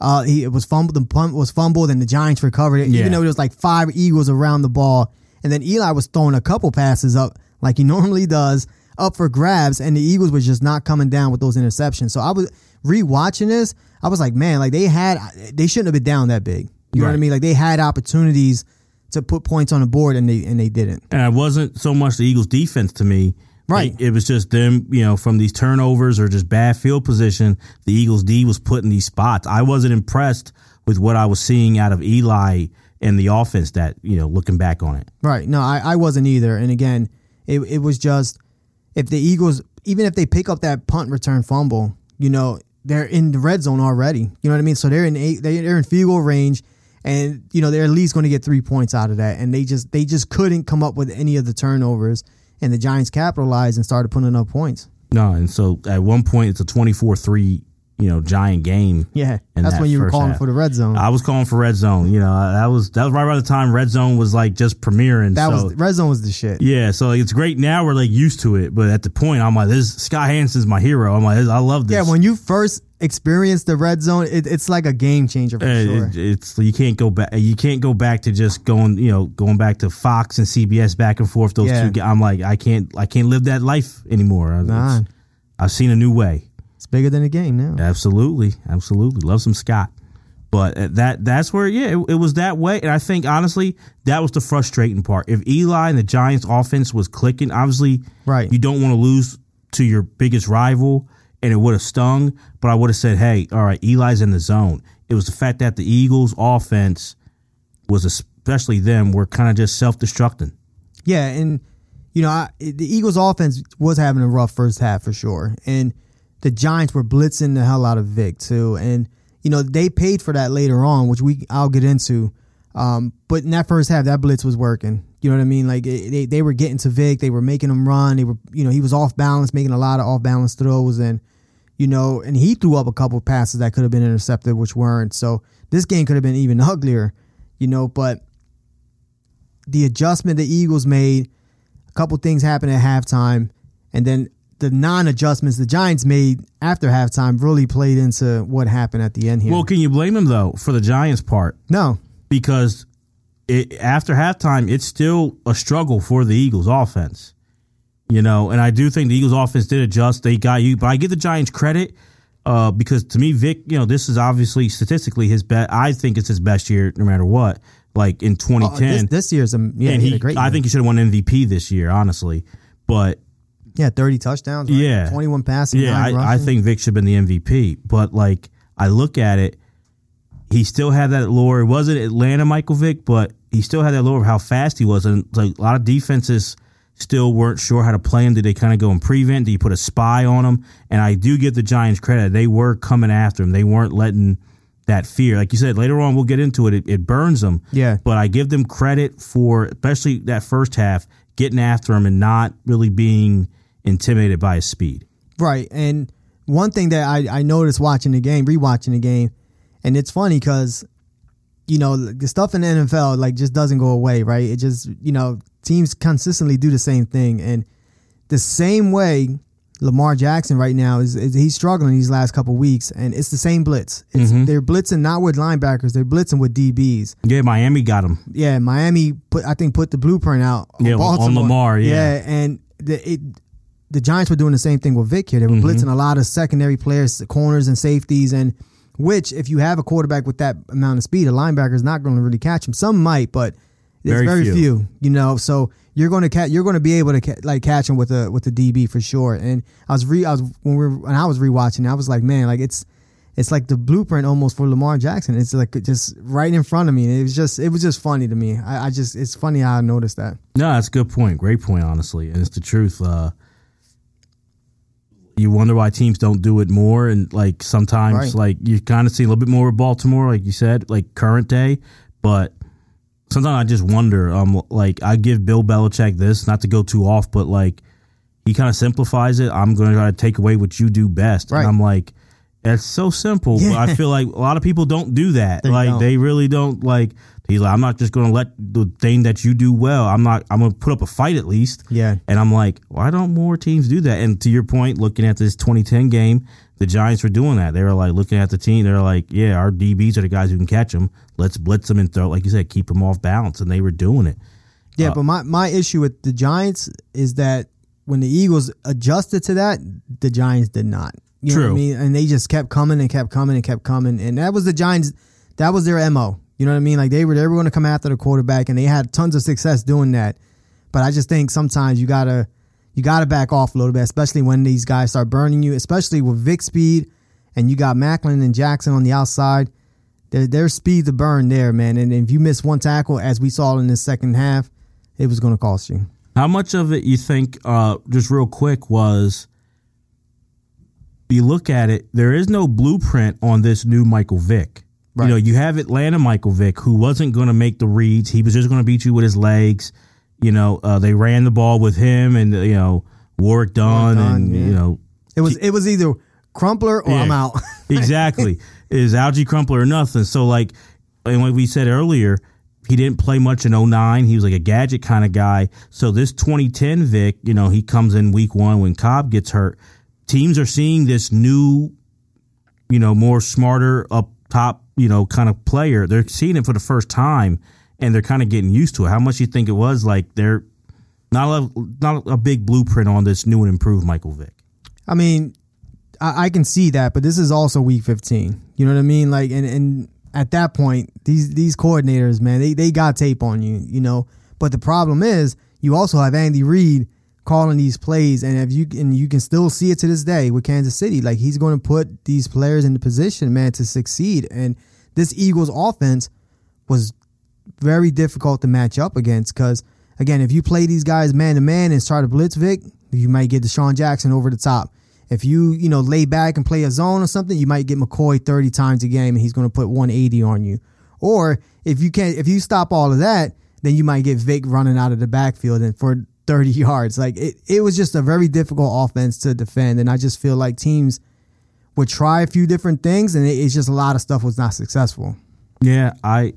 uh, he it was fumbled. The punt was fumbled, and the Giants recovered it. Yeah. Even though there was like five Eagles around the ball, and then Eli was throwing a couple passes up like he normally does, up for grabs, and the Eagles was just not coming down with those interceptions. So I was rewatching this. I was like, man, like they had, they shouldn't have been down that big. You know what I mean? Like they had opportunities to put points on the board and they and they didn't. And it wasn't so much the Eagles' defense to me. Right. It, it was just them, you know, from these turnovers or just bad field position. The Eagles' D was put in these spots. I wasn't impressed with what I was seeing out of Eli and the offense. That you know, looking back on it, Right. No, I, I wasn't either. And again, it it was just if the Eagles even if they pick up that punt return fumble, you know, they're in the red zone already. You know what I mean? So they're in eight they- they're in field goal range and you know, they're at least going to get 3 points out of that and they just they just couldn't come up with any of the turnovers and the Giants capitalized and started putting up points. no. And so at one point, it's a twenty-four-three, you know, giant game. Yeah. That's that when you were calling half. for the red zone. I was calling for red zone. You know, that was that was right around the time red zone was like just premiering. that so, was red zone was the shit. Yeah, so like, it's great now. We're like used to it, but at the point, I'm like, this Scott Hansen's my hero. I'm like, I love this. Yeah, when you first experience the red zone, it, it's like a game changer for sure. it- it's you can't go back. You can't go back to just going, you know, going back to Fox and CBS back and forth. Those Yeah. two. I'm like, I can't, I can't live that life anymore. Nah. I've seen a new way. Bigger than a game now. Absolutely, absolutely. Love some Scott. But uh, that that's where yeah, it, it was that way, and I think honestly that was the frustrating part. If Eli and the Giants' offense was clicking, obviously, Right. you don't want to lose to your biggest rival, and it would have stung. But I would have said, hey, all right, Eli's in the zone. It was the fact that the Eagles' offense was especially them were kind of just self destructing. Yeah, and you know I, the Eagles' offense was having a rough first half for sure, and the Giants were blitzing the hell out of Vick too, and you know they paid for that later on, which we I'll get into. Um, but in that first half, that blitz was working. You know what I mean? Like it, they they were getting to Vick, they were making him run. They were you know he was off balance, making a lot of off balance throws, and you know, and he threw up a couple passes that could have been intercepted, which weren't. So this game could have been even uglier, you know. But the adjustment the Eagles made, a couple things happened at halftime, and then the non adjustments the Giants made after halftime really played into what happened at the end here. Well, can you blame him though for the Giants part? no, because it, after halftime, it's still a struggle for the Eagles offense. You know, and I do think the Eagles offense did adjust. They got you, but I give the Giants credit uh, because to me, Vick, you know, this is obviously statistically his best. I think it's his best year, no matter what. Like in Oh, 2010, this, this year's a yeah, and he, he, a great. I think he should have won MVP this year, honestly. But yeah, thirty touchdowns. Right? Yeah. twenty one passing. yeah, I, I think Vick should have been the MVP. But like, I look at it, he still had that lure. It wasn't Atlanta Michael Vick, but he still had that lure of how fast he was. And like a lot of defenses still weren't sure how to play him. Did they kind of go and prevent? Did you put a spy on him? And I do give the Giants credit. They were coming after him. They weren't letting that fear. Like you said, later on, we'll get into it. It, it burns them. Yeah. But I give them credit for, especially that first half, getting after him and not really being intimidated by his speed. Right. And one thing that I, I noticed watching the game, rewatching the game, and it's funny because, you know, the stuff in the NFL like just doesn't go away, right? It just, you know, teams consistently do the same thing. And the same way Lamar Jackson right now is, is he's struggling these last couple weeks, and it's the same blitz. It's, Mm-hmm. They're blitzing not with linebackers, they're blitzing with DBs. Yeah, Miami got him. Yeah, Miami put I think put the blueprint out on Yeah, on. Lamar, yeah. and the it, the Giants were doing the same thing with Vick here. They were Mm-hmm. blitzing a lot of secondary players, corners and safeties, and which if you have a quarterback with that amount of speed, a linebacker is not going to really catch him. Some might, but it's Very very, few. few. You know, so you're going to catch you're going to be able to ca- like catch him with a with the DB for sure. And I was re I was when we were when I was rewatching, I was like, man, like it's. It's like the blueprint almost for Lamar Jackson. It's like just right in front of me. And it was just it was just funny to me. I, I just it's funny how I noticed that. No, that's a good point. Great point, honestly. And it's the truth. Uh, you wonder why teams don't do it more. And like sometimes, Right. like you kind of see a little bit more of Baltimore, like you said, like current day. But sometimes I just wonder, um, like I give Bill Belichick this, not to go too off, but like he kind of simplifies it. I'm going to try to take away what you do best. Right. And I'm like, it's so simple, but I feel like a lot of people don't do that. They like don't. they really don't like. He's like, I'm not just going to let the thing that you do well. I'm not. I'm going to put up a fight at least. Yeah. And I'm like, why don't more teams do that? And to your point, looking at this 2010 game, the Giants were doing that. They were like looking at the team. They're like, yeah, our DBs are the guys who can catch them. Let's blitz them and throw, like you said, keep them off balance. And they were doing it. Yeah, Uh, but my, my issue with the Giants is that when the Eagles adjusted to that, the Giants did not. You know what True. I mean? And they just kept coming and kept coming and kept coming. And that was the Giants that was their MO. You know what I mean? Like they were they were going to come after the quarterback and they had tons of success doing that. But I just think sometimes you gotta you gotta back off a little bit, especially when these guys start burning you, especially with Vick speed and you got Maclin and Jackson on the outside. There, there's speed to burn there, man. And if you miss one tackle, as we saw in the second half, it was going to cost you. How much of it you think, uh, just real quick, was you look at it, there is no blueprint on this new Michael Vick. Right. You know, you have Atlanta Michael Vick, who wasn't going to make the reads. He was just going to beat you with his legs. You know, uh, they ran the ball with him and, you know, Warwick Dunn, Dunn, and, yeah. you know, It was it was either Crumpler or Yeah. I'm out. exactly. Is Alge Crumpler or nothing. So, like, and like we said earlier, he didn't play much in 09. He was like a gadget kind of guy. So, this 2010 Vick, you know, he comes in week one when Kolb gets hurt. Teams are seeing this new, you know, more smarter, up top, you know, kind of player. They're seeing it for the first time and they're kind of getting used to it. How much you think it was like they're not a, not a big blueprint on this new and improved Michael Vick? I mean, I, I can see that, but this is also week 15. You know what I mean? Like, and and at that point, these these coordinators, man, they they got tape on you. You know, but the problem is you also have Andy Reid calling these plays, and if you and you can still see it to this day with Kansas City, like he's going to put these players in the position, man, to succeed. And this Eagles offense was very difficult to match up against because again, if you play these guys man to man and start a blitz Vick, you might get DeSean Jackson over the top. If you you know lay back and play a zone or something, you might get McCoy thirty times a game and he's going to put one eighty on you. Or if you can't, if you stop all of that, then you might get Vick running out of the backfield and for thirty yards. Like it, it was just a very difficult offense to defend, and I just feel like teams would try a few different things, and it, it's just a lot of stuff was not successful. Yeah, I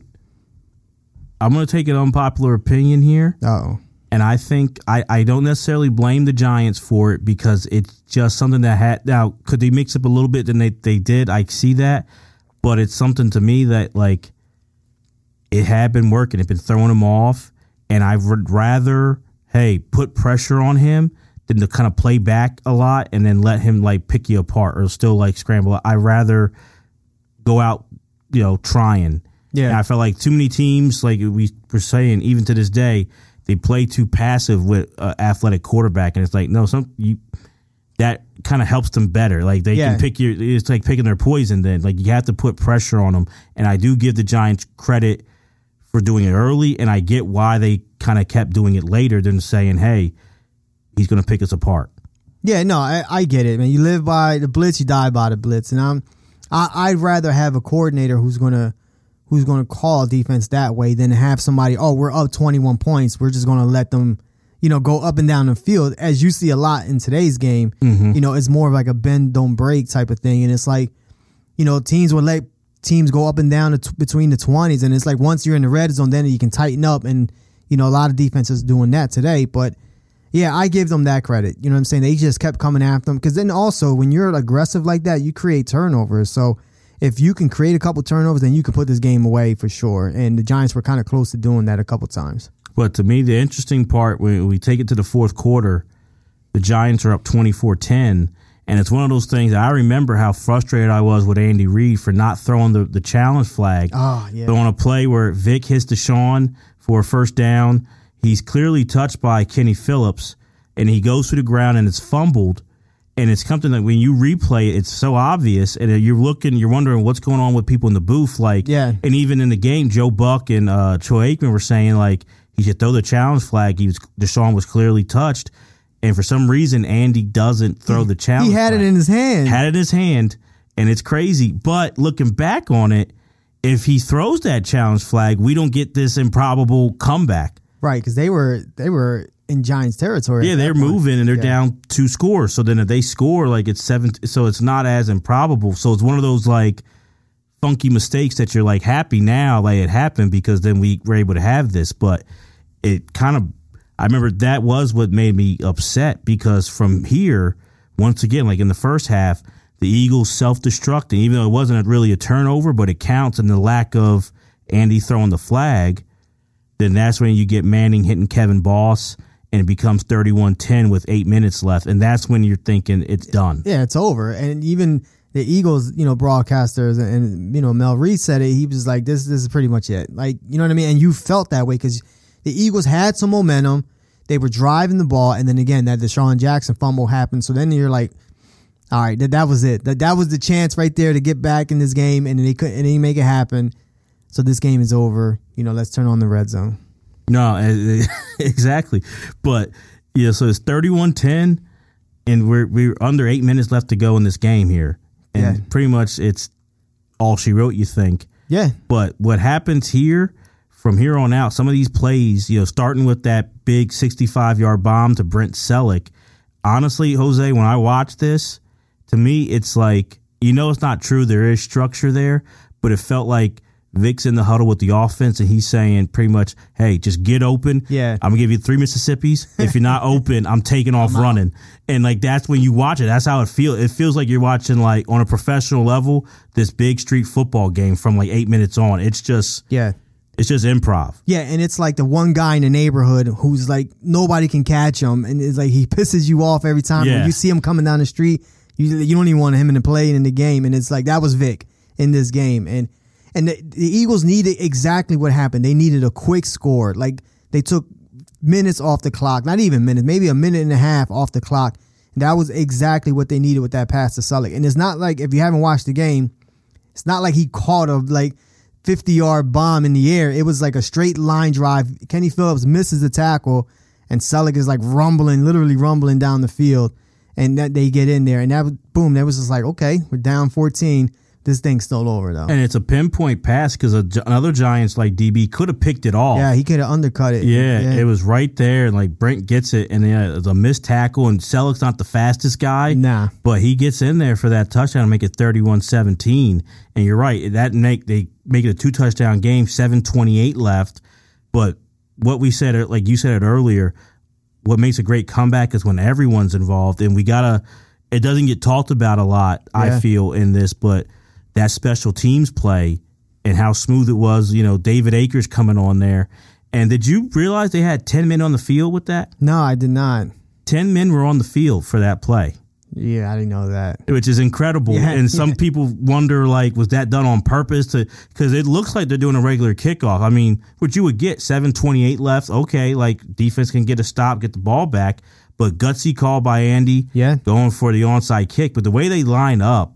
I'm going to take an unpopular opinion here. Oh, And I think I, I don't necessarily blame the Giants for it because it's just something that had now could they mix up a little bit than they, they did. I see that. But it's something to me that like it had been working. It had been throwing them off. And I would rather, hey, put pressure on him than to kind of play back a lot and then let him like pick you apart or still like scramble. I rather go out, you know, trying. Yeah. And I felt like too many teams, like we were saying, even to this day, they play too passive with uh, athletic quarterback, and it's like no, some you that kind of helps them better. Like they Yeah. can pick your, it's like picking their poison. Then like you have to put pressure on them, and I do give the Giants credit for doing it early, and I get why they kind of kept doing it later than saying, hey, he's going to pick us apart. Yeah, no, I, I get it, man. You live by the blitz, you die by the blitz, and I'm I, I'd rather have a coordinator who's gonna who's gonna call defense that way than have somebody. Oh, we're up twenty one points. We're just gonna let them, you know, go up and down the field as you see a lot in today's game. Mm-hmm. You know, it's more of like a bend don't break type of thing, and it's like, you know, teams will let teams go up and down the t- between the twenties, and it's like once you're in the red zone, then you can tighten up, and you know, a lot of defenses doing that today, but. Yeah, I give them that credit. You know what I'm saying? They just kept coming after them because then also when you're aggressive like that, you create turnovers. So if you can create a couple turnovers, then you can put this game away for sure. And the Giants were kind of close to doing that a couple times. But to me, the interesting part when we take it to the fourth quarter, the Giants are up 24 10. And it's one of those things I remember how frustrated I was with Andy Reid for not throwing the, the challenge flag. Oh, yeah. But on a play where Vick hits DeSean for a first down, he's clearly touched by Kenny Phillips and he goes to the ground and it's fumbled. And it's something that when you replay it, it's so obvious. And you're looking, you're wondering what's going on with people in the booth. Like, Yeah. and even in the game, Joe Buck and uh, Troy Aikman were saying like he should throw the challenge flag. He was DeSean was clearly touched, and for some reason Andy doesn't throw the challenge. He had it in his hand. had it in his hand, and it's crazy. But looking back on it, if he throws that challenge flag, we don't get this improbable comeback. right, because they were they were in Giants territory. Yeah, they're point. moving and they're Yeah. down two scores. So then if they score, like it's seven, so it's not as improbable. So it's one of those like funky mistakes that you're like happy now, like it happened because then we were able to have this. But it kind of, I remember that was what made me upset because from here, once again, like in the first half, the Eagles self destructing, even though it wasn't really a turnover, but it counts in the lack of Andy throwing the flag then that's when you get Manning hitting Kevin Boss and it becomes 31-10 with 8 minutes left and that's when you're thinking it's done. Yeah, it's over. And even the Eagles, you know, broadcasters and, and, you know Merrill Reese said it. He was like, "This, this is pretty much it." Like, you know what I mean? And you felt that way because the Eagles had some momentum. They were driving the ball, and then again, that DeSean Jackson fumble happened. So then you're like, "All right, that, that was it. That that was the chance right there to get back in this game, and they couldn't, and they make it happen. So this game is over. You know, let's turn on the red zone." No, exactly. But yeah, so it's 31-10 and we're we're under 8 minutes left to go in this game here. And Yeah. pretty much it's all she wrote you think. Yeah, But what happens here from here on out, some of these plays, you know, starting with that big 65 yard bomb to Brent Celek, honestly, Jose, when I watch this, to me, it's like, you know, it's not true. There is structure there, but it felt like Vick's in the huddle with the offense and he's saying pretty much, hey, just get open. Yeah. I'm going to give you three Mississippis. If you're not open, I'm taking off running. And like, that's when you watch it. That's how it feels. It feels like you're watching, like, on a professional level, this big street football game from like eight minutes on. It's just, yeah. it's just improv. Yeah, and it's like the one guy in the neighborhood who's like nobody can catch him, and it's like he pisses you off every time. Yeah. When you see him coming down the street, you you don't even want him in the play in the game, and it's like that was Vick in this game, and and the, the Eagles needed exactly what happened. They needed a quick score, like they took minutes off the clock, not even minutes, maybe a minute and a half off the clock. And that was exactly what they needed with that pass to Celek. And it's not like if you haven't watched the game, it's not like he caught a like 50 yard bomb in the air. It was like a straight line drive. Kenny Phillips misses the tackle, and Celek is like rumbling, literally rumbling down the field. And that they get in there, and that was- boom, that was just like, okay, we're down 14. This thing's still over though. And it's a pinpoint pass because another Giants like DB could have picked it off. yeah, he could have undercut it. Yeah, it was right there, and like Brent gets it, and yeah, it's a missed tackle, and Celek's not the fastest guy, Nah. but he gets in there for that touchdown to make it 31-17. And you're right, that make they make it a two touchdown game, seven twenty eight left, but what we said, like you said it earlier, what makes a great comeback is when everyone's involved, and we gotta. It doesn't get talked about a lot, I feel, in this, but that special teams play and how smooth it was. You know, David Akers coming on there, and did you realize they had ten men on the field with that? No, I did not. Ten men were on the field for that play Yeah, I didn't know that. which is incredible. Yeah, and some people wonder, like, was that done on purpose? To because it looks like they're doing a regular kickoff. I mean, what you would get seven twenty eight left. Okay, like defense can get a stop, get the ball back, but gutsy call by Andy. Yeah. going for the onside kick. But the way they line up,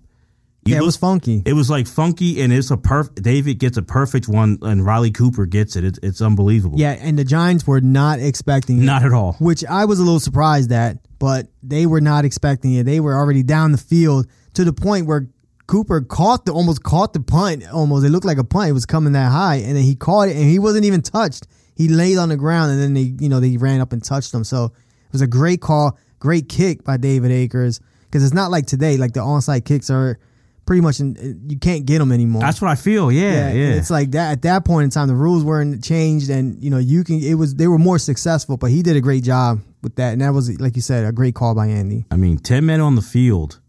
Yeah, it was funky. It was like funky, and it's a perfect. David gets a perfect one, and Riley Cooper gets it. It's, it's unbelievable. Yeah, and the Giants were not expecting it, not at all. which I was a little surprised at, but they were not expecting it. They were already down the field to the point where Cooper caught the almost caught the punt. Almost, it looked like a punt. It was coming that high, and then he caught it, and he wasn't even touched. He laid on the ground, and then they, you know, they ran up and touched him. So it was a great call, great kick by David Akers. Because it's not like today, like the onside kicks are pretty much in, you can't get them anymore. That's what I feel. Yeah, yeah. It's like that at that point in time, the rules weren't changed, and you know you can. It was they were more successful, but he did a great job with that, and that was like you said, a great call by Andy. I mean, ten men on the field.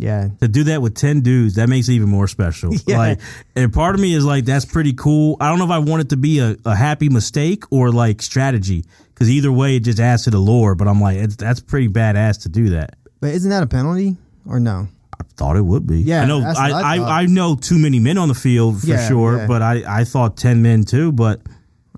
Yeah, to do that with 10 dudes that makes it even more special Yeah. like and part of me is like that's pretty cool i don't know if i want it to be a, a happy mistake or like strategy because either way it just adds to the lore but i'm like it's, that's pretty badass to do that but isn't that a penalty or no? i thought it would be Yeah, i know I, I I. I, know too many men on the field for Yeah, sure yeah. but I, I thought 10 men too but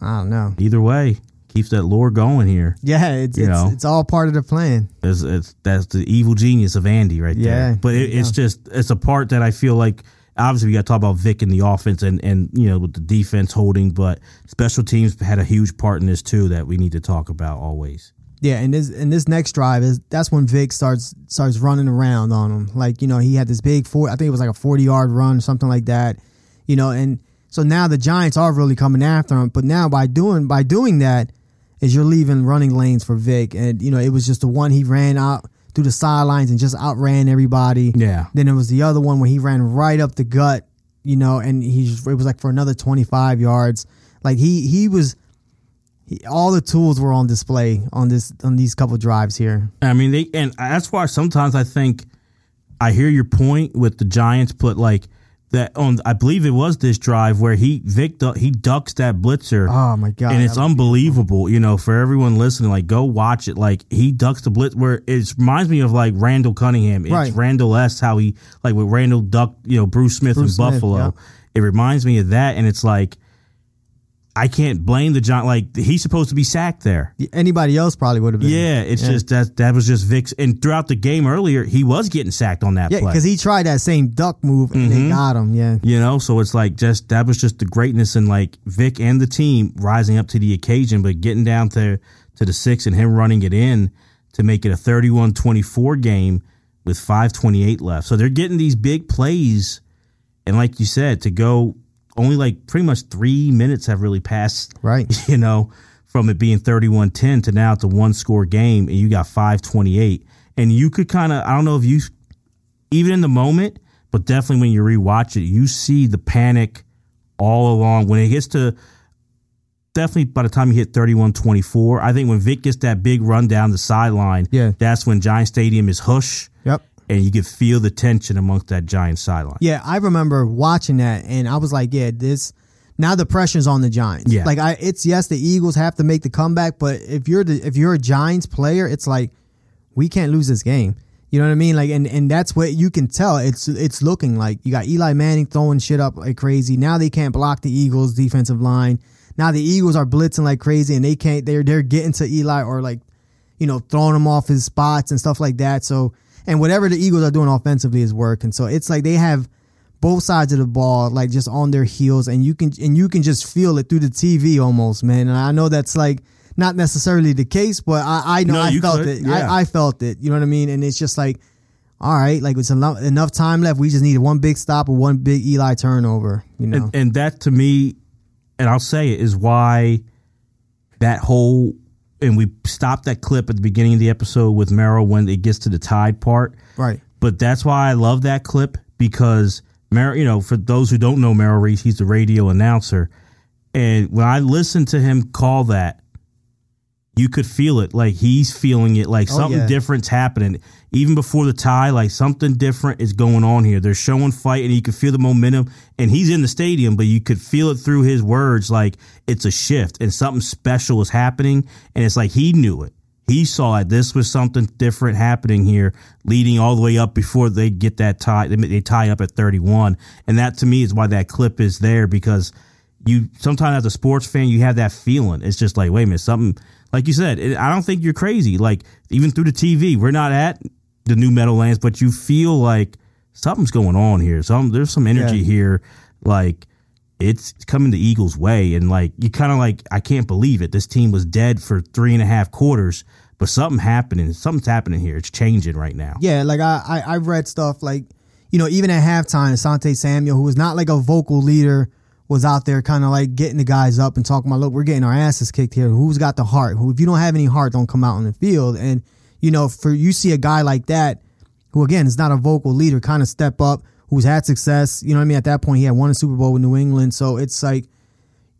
I don't know. either way keeps that lore going here Yeah, it's You it's, know. it's all part of the plan. It's, it's that's the evil genius of Andy right there. Yeah, But it, it's just it's a part that I feel like obviously we got to talk about Vick and the offense and and you know with the defense holding, but special teams had a huge part in this too that we need to talk about always. Yeah, and this and this next drive is that's when Vick starts starts running around on him. Like you know he had this big four. I think it was like a forty yard run, something like that. You know, and so now the Giants are really coming after him. But now by doing by doing that, is you're leaving running lanes for Vick, and you know it was just the one he ran out through the sidelines and just outran everybody. Yeah. Then it was the other one where he ran right up the gut. You know, and he it was like for another twenty five yards. Like he he was. He, all the tools were on display on this on these couple drives here. I mean they and that's why sometimes I think I hear your point with the Giants, but like that on I believe it was this drive where he Vick he ducks that blitzer. Oh my god! and it's unbelievable, you know, for everyone listening. Like, go watch it. Like, he ducks the blitz where it reminds me of like Randall Cunningham. It's Right. Randall S. How he like with Randall duck, you know, Bruce Smith Bruce in Smith, Buffalo. yeah. It reminds me of that, and it's like I can't blame the John. Like he's supposed to be sacked there. anybody else probably would have been. Yeah, it's just that that was just Vick's. And throughout the game earlier, he was getting sacked on that yeah, because he tried that same duck move and Mm-hmm. they got him. Yeah, You know, so it's like just that was just the greatness and like Vic and the team rising up to the occasion, but getting down to to the six and him running it in to make it a 31-24 game with 528 left. So they're getting these big plays and like you said to go only like pretty much 3 minutes have really passed, right. you know, from it being 31-10 to now it's a one score game and you got 528 and you could kind of I don't know if you even in the moment, but definitely when you rewatch it, you see the panic all along. When it gets to definitely by the time you hit 31 24, I think when Vick gets that big run down the sideline, Yeah. that's when Giant Stadium is hush Yep. And you could feel the tension amongst that Giant sideline. Yeah, I remember watching that and I was like, yeah, this now the pressure's on the Giants. Yeah. Like I it's yes, the Eagles have to make the comeback, but if you're the if you're a Giants player, it's like we can't lose this game. You know what I mean? Like and and that's what you can tell. It's it's looking like you got Eli Manning throwing shit up like crazy. Now they can't block the Eagles defensive line. Now the Eagles are blitzing like crazy and they can't they're they're getting to Eli or like you know, throwing him off his spots and stuff like that. So, and whatever the Eagles are doing offensively is working. So it's like they have both sides of the ball like just on their heels, and you can and you can just feel it through the TV almost, man. And I know that's like not necessarily the case, but I, I know No, I felt could, it. yeah. I, I felt it. You know what I mean? And it's just like, all right, like it's enough enough time left. We just need one big stop or one big Eli turnover. You know? And, and that to me, and I'll say it, is why that whole and we stopped that clip at the beginning of the episode with Merrill when it gets to the tide part. right. But that's why I love that clip because Merrill, you know, for those who don't know Merrill Reese, he's the radio announcer. And when I listened to him call that, you could feel it. Like he's feeling it. Like Oh, something yeah. different's happening. Even before the tie, like something different is going on here. They're showing fight, and you can feel the momentum. And he's in the stadium, but you could feel it through his words. Like it's a shift, and something special is happening. And it's like he knew it. He saw it. This was something different happening here, leading all the way up before they get that tie. They, they tie up at 31. And that to me is why that clip is there because you sometimes as a sports fan, you have that feeling. It's just like, wait a minute, something, like you said, it, I don't think you're crazy. Like, even through the TV, we're not at the new Meadowlands, but you feel like something's going on here. Some, there's some energy Yeah. here. Like, it's coming the Eagles' way. And like, you kind of like, I can't believe it. This team was dead for three and a half quarters, but something happening. Something's happening here. It's changing right now. Yeah, like I, I I've read stuff like, you know, even at halftime, Asante Samuel, who was not like a vocal leader, was out there kind of like getting the guys up and talking about, look, we're getting our asses kicked here. Who's got the heart? Who, if you don't have any heart, don't come out on the field. And you know, for you see a guy like that, who again is not a vocal leader, kind of step up, who's had success. You know what I mean? At that point, he had won a Super Bowl with New England, so it's like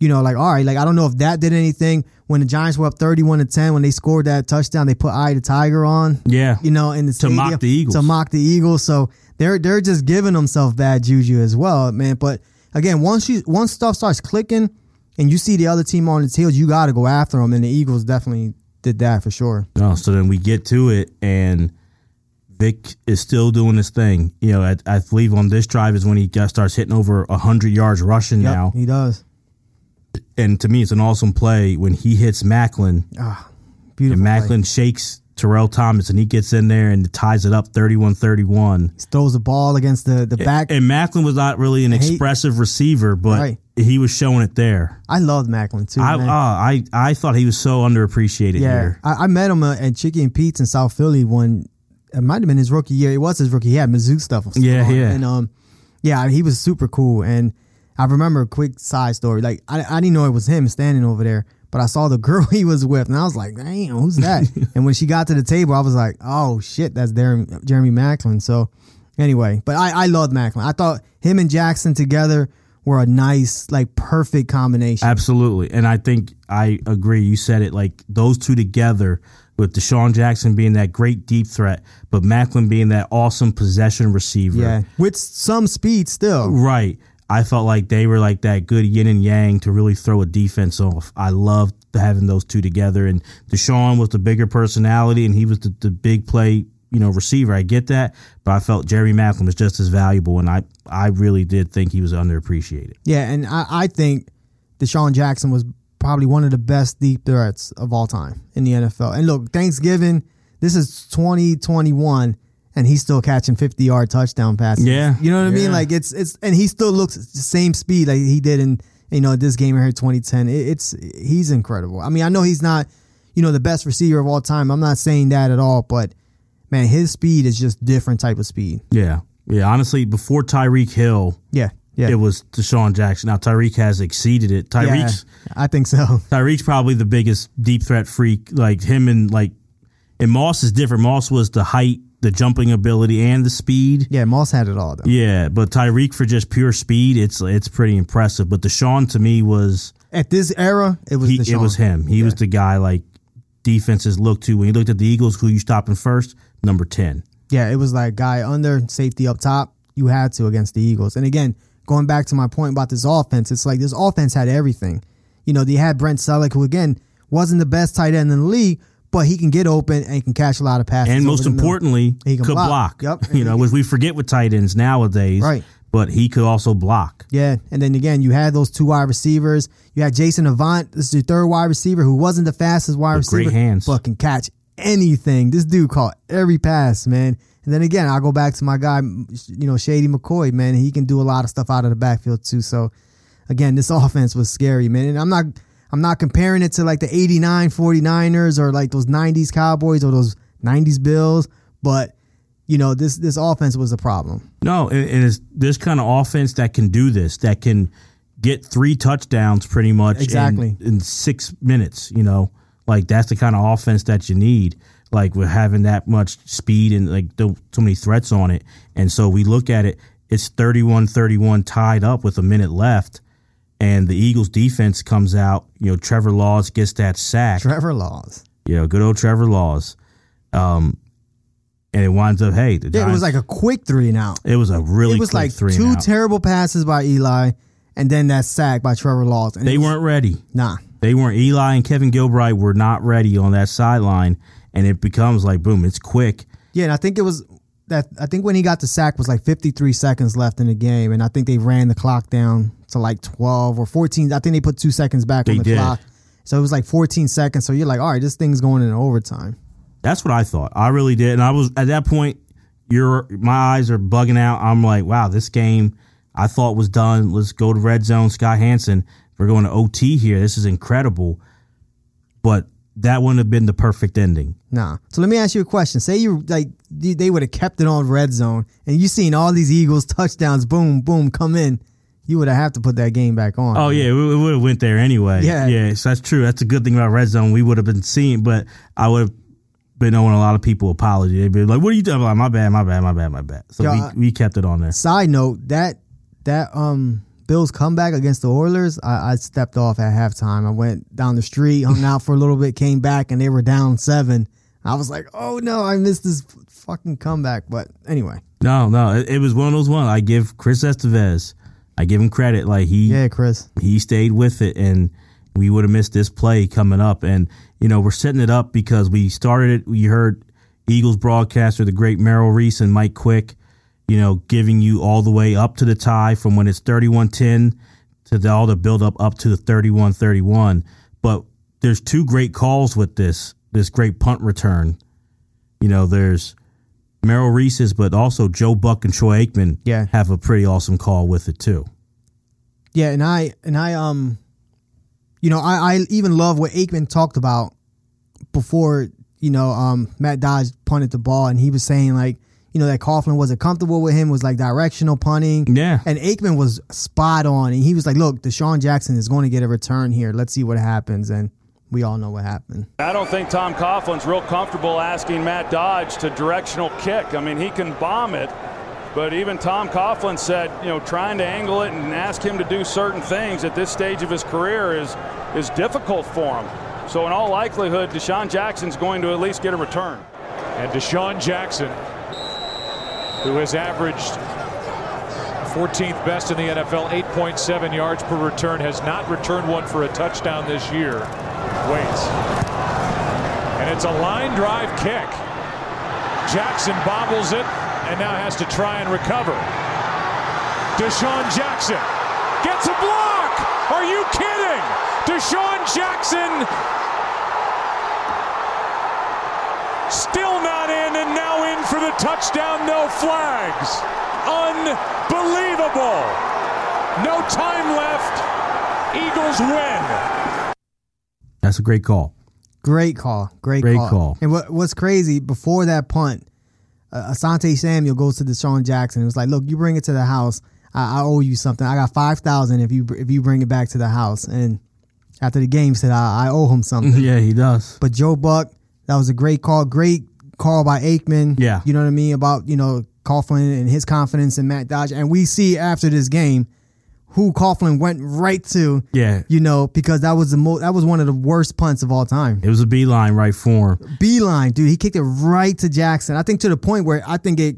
you know, like, all right, like, I don't know if that did anything. When the Giants were up 31 to 10, when they scored that touchdown, they put Eye the Tiger on. Yeah. You know, in the To mock the Eagles. To mock the Eagles. So they're they're just giving themselves bad juju as well, man. But again, once you once stuff starts clicking and you see the other team on its heels, you got to go after them. And the Eagles definitely did that for sure. No, so then we get to it, and Vick is still doing his thing. You know, I, I believe on this drive is when he just starts hitting over hundred yards rushing Yep, now. he does. And to me, it's an awesome play when he hits Maclin, Ah, Beautiful. and play. Maclin shakes Terrell Thomas, and he gets in there and ties it up 31-31. Throws the ball against the the back. And Maclin was not really an expressive receiver, but Right. he was showing it there. I loved Maclin too. I, man. uh, I I thought he was so underappreciated Yeah, here. I, I met him uh, at Chicky and Pete's in South Philly when it might have been his rookie year. It was his rookie. He had Mizzou stuff. Yeah, on. yeah. and um, yeah, he was super cool. And I remember a quick side story. Like I, I didn't know it was him standing over there, but I saw the girl he was with, and I was like, "Damn, who's that?" and when she got to the table, I was like, "Oh shit, that's Jeremy, Jeremy Maclin." So anyway, but I, I loved Maclin. I thought him and Jackson together were a nice, like, perfect combination. Absolutely. And I think I agree. You said it like those two together with DeSean Jackson being that great deep threat, but Maclin being that awesome possession receiver. yeah, with some speed still. Right. I felt like they were like that good yin and yang to really throw a defense off. I loved having those two together. And DeSean was the bigger personality and he was the, the big play, you know, receiver. I get that. But I felt Jerry Maclin was just as valuable. And I, I really did think he was underappreciated. Yeah, and I, I think DeSean Jackson was probably one of the best deep threats of all time in the NFL. And look, Thanksgiving, this is 2021, and he's still catching 50 yard touchdown passes. Yeah, You know what I mean? Like it's it's and he still looks the same speed like he did in you know this game here 2010. It, it's he's incredible. I mean, I know he's not, you know, the best receiver of all time. I'm not saying that at all, but man, his speed is just different type of speed. Yeah. Yeah. Honestly, before Tyreek Hill, Yeah. Yeah. it was DeSean Jackson. Now Tyreek has exceeded it. yeah, I think so. Tyreek's probably the biggest deep threat freak. Like him and like and Moss is different. Moss was the height, the jumping ability, and the speed. Yeah, Moss had it all though. Yeah, but Tyreek for just pure speed, it's it's pretty impressive. But DeSean to me was At this era, it was he, DeSean. it was him. He was the guy like defenses looked to when you looked at the Eagles. Who you stopping first? Number ten. Yeah, it was like guy under safety up top. You had to against the Eagles. And again, going back to my point about this offense, it's like this offense had everything. You know, they had Brent Celek, who again wasn't the best tight end in the league, but he can get open and can catch a lot of passes. and most importantly, He can could block. block. Yep. You know, which we forget with tight ends nowadays. Right. But he could also block. Yeah, and then again, you had those two wide receivers. You had Jason Avant, this is your third wide receiver, who wasn't the fastest wide With great receiver, hands. but can catch anything. This dude caught every pass, man. And then again, I'll go back to my guy, you know, Shady McCoy, man. He can do a lot of stuff out of the backfield too. So again, this offense was scary, man. And I'm not I'm not comparing it to like the 89 49ers or like those 90s Cowboys or those 90s Bills, but you know, this this offense was a problem. No, and, and it's this kind of offense that can do this, that can get three touchdowns pretty much in- Exactly. in, six minutes. You know, like that's the kind of offense that you need. Like with having that much speed and like the, so many threats on it, and so we look at it. It's 31-31 tied up with a minute left, and the Eagles defense comes out. You know, Trevor Laws gets that sack. Trevor Laws. you know, good old Trevor Laws. Um, and it winds up, hey, the Yeah, it was like a quick three and out. it was a really it was quick like three two terrible passes by Eli, and then that sack by Trevor Laws. And They was- weren't ready. Nah. They weren't. Eli and Kevin Gilbride were not ready on that sideline, and it becomes like boom, it's quick. Yeah, and I think it was that. I think when he got the sack was like 53 seconds left in the game, and I think they ran the clock down to like 12 or 14. I think they put two seconds back They on the did. clock, so it was like 14 seconds. So you're like, all right, this thing's going in overtime. That's what I thought. I really did, and I was at that point. Your my eyes are bugging out. I'm like, wow, this game I thought was done. Let's go to red zone. Scott Hansen, we're going to OT here. This is incredible, but that wouldn't have been the perfect ending. Nah. So let me ask you a question. Say you like they would have kept it on red zone, and you seen all these Eagles touchdowns, boom, boom, come in. You would have had to put that game back on. Oh yeah, we, would have went there anyway. Yeah. yeah. So that's true. That's a good thing about red zone. We would have been seeing, but I would have been owing a lot of people apology. They'd be like, "What are you doing?" Like, my bad, my bad, my bad, my bad. So Yo, I- we, we kept it on there. Side note that that um Bills comeback against the Oilers, I, I stepped off at halftime. I went down the street, hung out for a little bit, came back, and they were down seven. I was like, oh no, I missed this fucking comeback. But anyway, No, no, it, it was one of those ones. I give Chris Estevez, I give him credit. Like he yeah, Chris. he stayed with it, and we would have missed this play coming up. And you know, we're setting it up because we started it. We heard Eagles broadcaster, the great Merrill Reese and Mike Quick, you know, giving you all the way up to the tie from when it's 31-10 to the, all the build up up to the 31-31. But there's two great calls with this this great punt return. You know, there's Merrill Reese's, but also Joe Buck and Troy Aikman Yeah. have a pretty awesome call with it too. Yeah, and I and I um, you know, I I even love what Aikman talked about before you know um Matt Dodge punted the ball, and he was saying like you know that Coughlin wasn't comfortable with him, was like directional punting. Yeah. and Aikman was spot on, and he was like, "Look, DeSean Jackson is going to get a return here. Let's see what happens." And we all know what happened. I don't think Tom Coughlin's real comfortable asking Matt Dodge to directional kick. I mean, he can bomb it, but even Tom Coughlin said, you know, trying to angle it and ask him to do certain things at this stage of his career is is difficult for him. So in all likelihood, DeSean Jackson's going to at least get a return. And DeSean Jackson, who has averaged 14th best in the NFL, 8.7 yards per return, has not returned one for a touchdown this year. Waits. And it's a line drive kick. Jackson bobbles it and now has to try and recover. DeSean Jackson gets a block. Are you kidding? DeSean Jackson Still not in and now in for the touchdown, no flags. Unbelievable. No time left. Eagles win. That's a great call. Great call, great, Great call. call. And what what's crazy before that punt, uh, Asante Samuel goes to DeSean Jackson. It was like, "Look, you bring it to the house. I, I owe you something. I got five thousand if you if you bring it back to the house." And after the game, said, "I, I owe him something." Yeah, he does. But Joe Buck, that was a great call. Great call by Aikman. Yeah. You know what I mean? About, you know, Coughlin and his confidence in Matt Dodge. And we see after this game who Coughlin went right to. Yeah. You know, because that was the most that was one of the worst punts of all time. It was a beeline right for him. Beeline, dude. He kicked it right to Jackson. I think to the point where I think it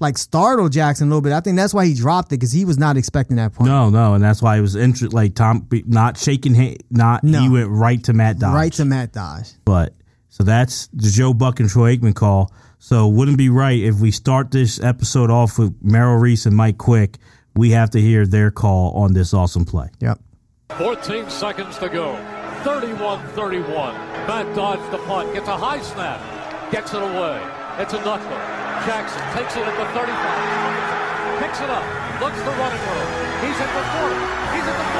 like startled Jackson a little bit. I think that's why he dropped it because he was not expecting that punt. No, no, and that's why it was interesting. Like Tom, not shaking, hand, not No. he went right to Matt Dodge. Right to Matt Dodge. But so that's the Joe Buck and Troy Aikman call. So wouldn't be right if we start this episode off with Merrill Reese and Mike Quick. We have to hear their call on this awesome play. Yep. 14 seconds to go. 31-31. Matt Dodge the punt. Gets a high snap. Gets it away. It's a knuckler. Jackson takes it at the 35. Picks it up. Looks the running room. He's at the 40. He's at the 45.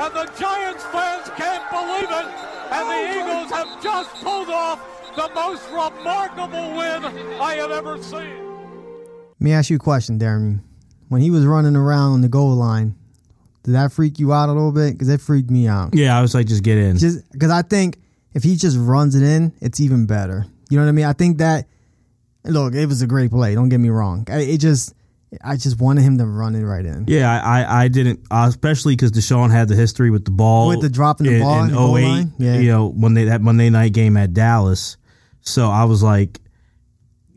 And the Giants fans can't believe it, and the oh, Eagles have just pulled off the most remarkable win I have ever seen. Let me ask you a question, Darren. When he was running around on the goal line, did that freak you out a little bit? Because it freaked me out. Yeah, I was like, just get in. Just because I think if he just runs it in, it's even better. You know what I mean? I think that. Look, it was a great play. Don't get me wrong. It just, I just wanted him to run it right in. Yeah, I I, I didn't, uh, especially because DeSean had the history with the ball, With the dropping the in, ball in in 08. Yeah. You know, when they that Monday night game at Dallas. So I was like,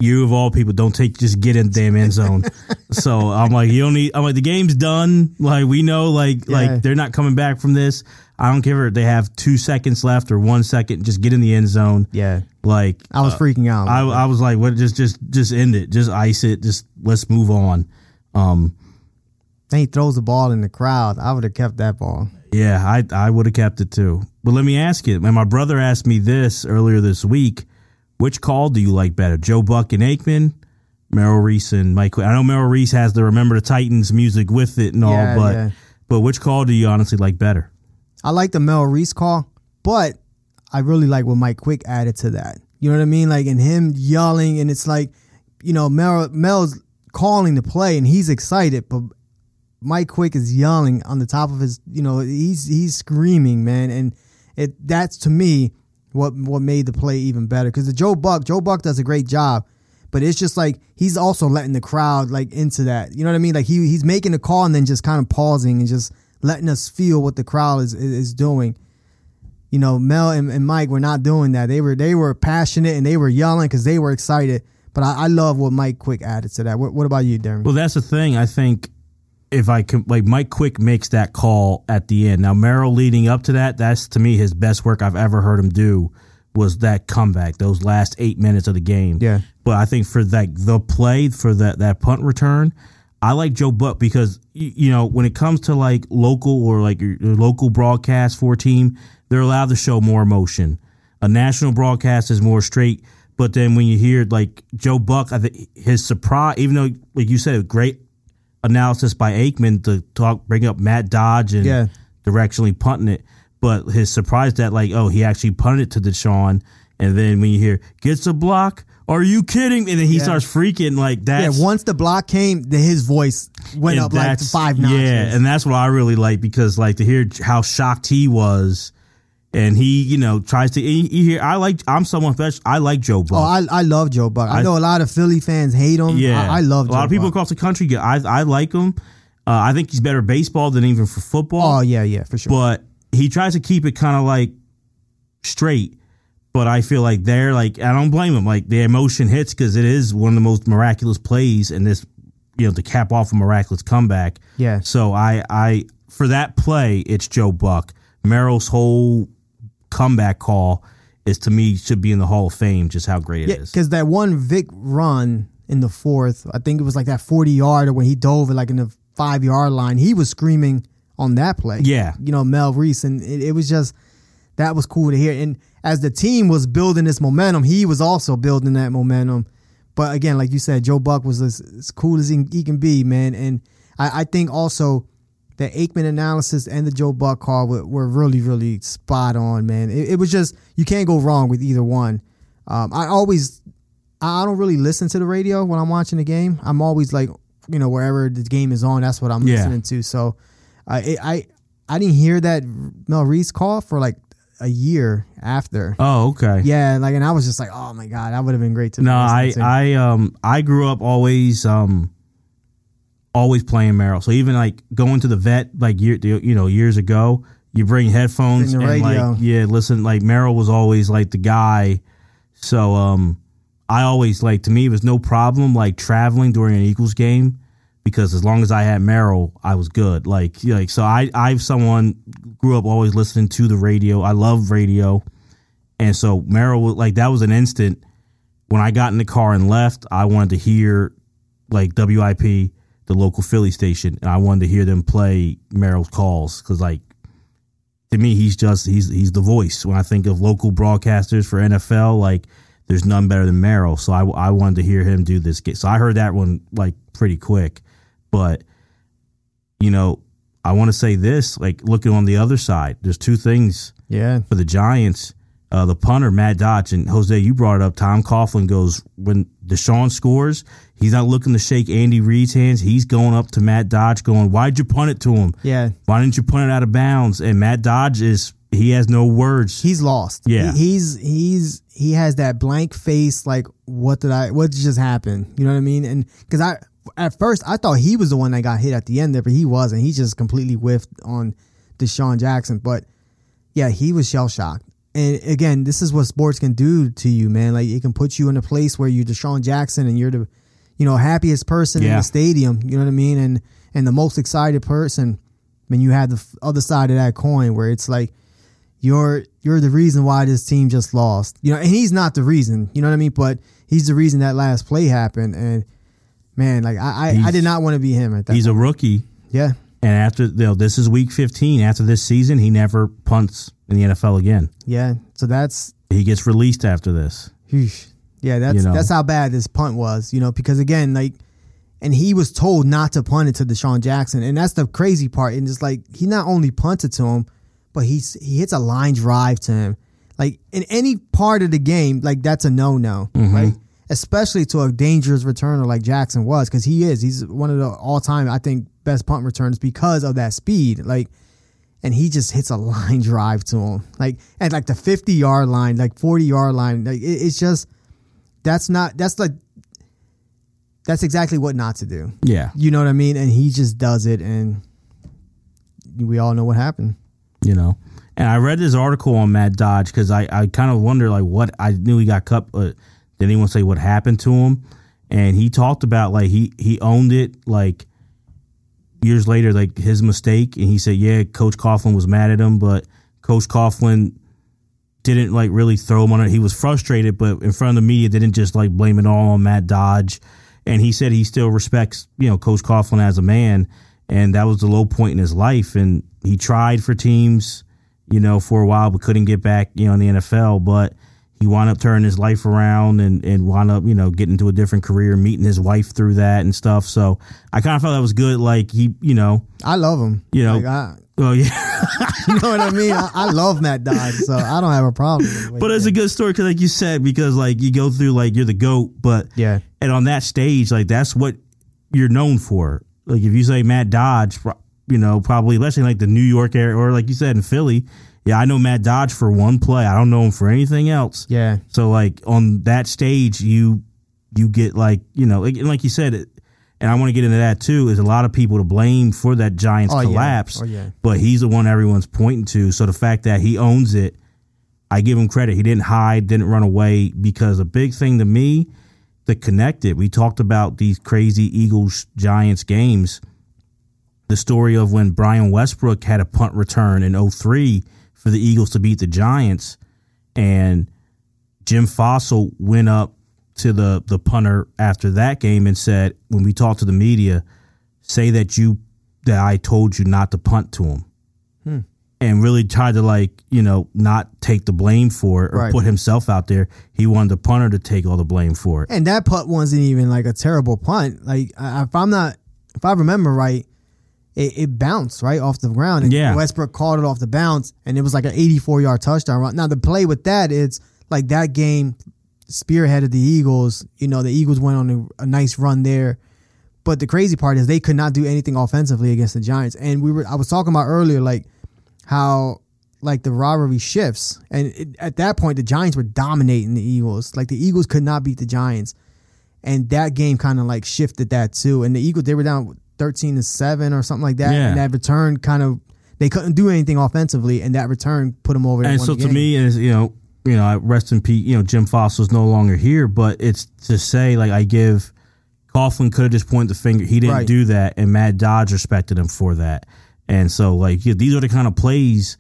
you of all people, don't take just get in the damn end zone. so I'm like, you don't need. I'm like, the game's done. Like we know, like Yeah. like they're not coming back from this. I don't care if they have two seconds left or one second. Just get in the end zone. Yeah. Like I was freaking out. I, I was like, what? Just, just, just end it. Just ice it. Just let's move on. Um, then he throws the ball in the crowd. I would have kept that ball. yeah, I, I would have kept it too. But let me ask you. And my brother asked me this earlier this week. Which call do you like better, Joe Buck and Aikman, Merrill Reese and Mike? I know Merrill Reese has the "Remember the Titans" music with it and all, Yeah, but yeah. but which call do you honestly like better? I like the Mel Reese call, but I really like what Mike Quick added to that. You know what I mean? Like, in him yelling, and it's like, you know, Mel Mel's calling the play, and he's excited, but Mike Quick is yelling on the top of his, you know, he's he's screaming, man, and it that's to me what what made the play even better because the Joe Buck, Joe Buck does a great job. But it's just like he's also letting the crowd like into that. You know what I mean? Like he he's making a call and then just kind of pausing and just letting us feel what the crowd is is, doing. You know, Mel and, and Mike were not doing that. They were they were passionate and they were yelling because they were excited. But I, I love what Mike Quick added to that. What, what about you, Darren? Well, that's the thing. I think if I can, like Mike Quick makes that call at the end. Now Merrill leading up to that, that's to me his best work I've ever heard him do was that comeback, those last eight minutes of the game. Yeah. But I think for that the play for that that punt return, I like Joe Buck because you know when it comes to like local or like your, your local broadcast for a team, they're allowed to show more emotion. A national broadcast is more straight. But then when you hear like Joe Buck, I think his surprise, even though like you said, great analysis by Aikman to talk, bring up Matt Dodge and Yeah. directionally punting it. But his surprise that like, oh, he actually punted it to DeSean, and then when you hear gets a block, are you kidding? And then he Yeah. starts freaking like that. yeah, once the block came, the, his voice went up like five notches. Yeah, and that's what I really like because like to hear how shocked he was, and he you know tries to you you hear I like I'm someone special. I like Joe Buck. Oh, I, I love Joe Buck. I, I- know a lot of Philly fans hate him. Yeah, I, I love Joe a Joe lot of people Buck. across the country. I I like him. Uh, I think he's better baseball than even for football. Oh yeah, yeah, for sure. but he tries to keep it kind of like straight. But I feel like they're like I don't blame him. Like the emotion hits because it is one of the most miraculous plays in this, you know, to cap off a miraculous comeback. Yeah. So I I for that play, it's Joe Buck. Merrill's whole comeback call is to me should be in the Hall of Fame. Just how great yeah, it is. because that one Vick run in the fourth, I think it was like that forty yarder when he dove it like in the five yard line. He was screaming on that play. Yeah. you know Mel Reese, and it, it was just that was cool to hear. And as the team was building this momentum, he was also building that momentum. But again, like you said, Joe Buck was as, as cool as he, he can be, man. And I, I think also the Aikman analysis and the Joe Buck call were, were really, really spot on, man. It, it was just you can't go wrong with either one. Um, I always, I don't really listen to the radio when I'm watching the game. I'm always like, you know, wherever the game is on, that's what I'm Yeah. listening to. So, uh, it, I, I didn't hear that Mel Reese call for like a year after. Oh, okay. Yeah, like, and I was just like, oh my god, that would have been great to. No, I to. I um I grew up always um always playing Merrill. So even like going to the vet like year you know years ago, you bring headphones and radio. like yeah, listen like Merrill was always like the guy. So um I always like to me it was no problem like traveling during an Eagles game because as long as I had Merrill, I was good. Like like so I I've someone grew up always listening to the radio. I love radio. And so Merrill was like that was an instant when I got in the car and left, I wanted to hear like WIP, the local Philly station, and I wanted to hear them play Merrill's calls because like to me he's just he's he's the voice. When I think of local broadcasters for NFL, like there's none better than Merrill. So I I wanted to hear him do this. So I heard that one like pretty quick, but you know I want to say this like looking on the other side, there's two things yeah, for the Giants. Uh, the punter Matt Dodge and Jose, you brought it up. Tom Coughlin goes when DeSean scores, he's not looking to shake Andy Reid's hands. He's going up to Matt Dodge, going, "Why'd you punt it to him? Yeah. Why didn't you punt it out of bounds?" And Matt Dodge is he has no words. He's lost. Yeah. He- he's he's he has that blank face. Like, what did I? What just happened? You know what I mean? And because I at first I thought he was the one that got hit at the end there, but he wasn't. He just completely whiffed on DeSean Jackson. But yeah, he was shell shocked. And again, this is what sports can do to you, man. Like it can put you in a place where you're DeSean Jackson and you're the, you know, happiest person in the stadium. You know what I mean? And and the most excited person. When you have the other side of that coin, where it's like you're you're the reason why this team just lost. You know, and he's not the reason. You know what I mean? But he's the reason that last play happened. And man, like I I, I did not want to be him at that. he's a rookie, yeah. and after you know, this is week 15. After this season, he never punts in the NFL again. Yeah. So that's He gets released after this. Yeah, that's You know. that's how bad this punt was, you know, because again, like and he was told not to punt it to DeSean Jackson. And that's the crazy part. And it's like he not only punted to him, but he's he hits a line drive to him. Like in any part of the game, like that's a no no. Mm-hmm. Right? Especially to a dangerous returner like Jackson was, because he is. He's one of the all time, I think, best punt returners because of that speed. Like and he just hits a line drive to him, like at like the fifty yard line, like forty yard line. Like it, it's just that's not that's like that's exactly what not to do. Yeah, You know what I mean? And he just does it, and we all know what happened. you know. And I read this article on Matt Dodge because I, I kind of wonder like what I knew he got cut, but did anyone say what happened to him? And he talked about like he he owned it like years later, like his mistake, and he said, yeah, Coach Coughlin was mad at him, but Coach Coughlin didn't like really throw him on it. He was frustrated, but in front of the media, didn't just like blame it all on Matt Dodge. And he said he still respects, you know, Coach Coughlin as a man, and that was the low point in his life. And he tried for teams, you know, for a while, but couldn't get back, you know, in the NFL. But he wound up turning his life around and, and wound up, you know, getting into a different career, meeting his wife through that and stuff. So I kind of felt that was good. Like he, you know, I love him. You know, Like, I, well, oh, yeah. you know what I mean? I, I love Matt Dodge, so I don't have a problem. with But it. it's a good story because, like you said, because like you go through like you're the goat, but Yeah. and on that stage, like that's what you're known for. Like if you say Matt Dodge, you know, probably especially like the New York area or like you said in Philly, yeah, I know Matt Dodge for one play. I don't know him for anything else. yeah, So like on that stage, you you get like you know, like, and like you said, it, and I want to get into that too. Is a lot of people to blame for that Giants Oh, yeah. collapse. Oh, yeah. But he's the one everyone's pointing to. So the fact that he owns it, I give him credit. He didn't hide, didn't run away. Because a big thing to me, to connect it, we talked about these crazy Eagles Giants games. The story of when Brian Westbrook had a punt return in 03 for the Eagles to beat the Giants, and Jim Fassel went up to the the punter after that game and said, when we talked to the media, say that you that I told you not to punt to him. Hmm. And really tried to like, you know, not take the blame for it or Right. put himself out there. He wanted the punter to take all the blame for it. and that punt wasn't even like a terrible punt. Like if I'm not, if I remember right, it, it bounced right off the ground. And Yeah. Westbrook caught it off the bounce, and it was like an 84 yard touchdown run. Now the play with that, it's like that game spearheaded the Eagles. You know, the Eagles went on a, a nice run there. But the crazy part is they could not do anything offensively against the Giants. And we were I was talking about earlier, like how like the rivalry shifts, and it, at that point the Giants were dominating the Eagles. Like the Eagles could not beat the Giants, and that game kind of like shifted that too. And the Eagles they were down thirteen to seven or something like that, Yeah. and that return kind of they couldn't do anything offensively, and that return put them over. And so to game. me, is you know, you know, I rest in peace. You know, Jim Fassel's no longer here, but it's to say like I give Coughlin could have just pointed the finger. He didn't Right. do that, and Matt Dodge respected him for that. And so like yeah, these are the kind of plays,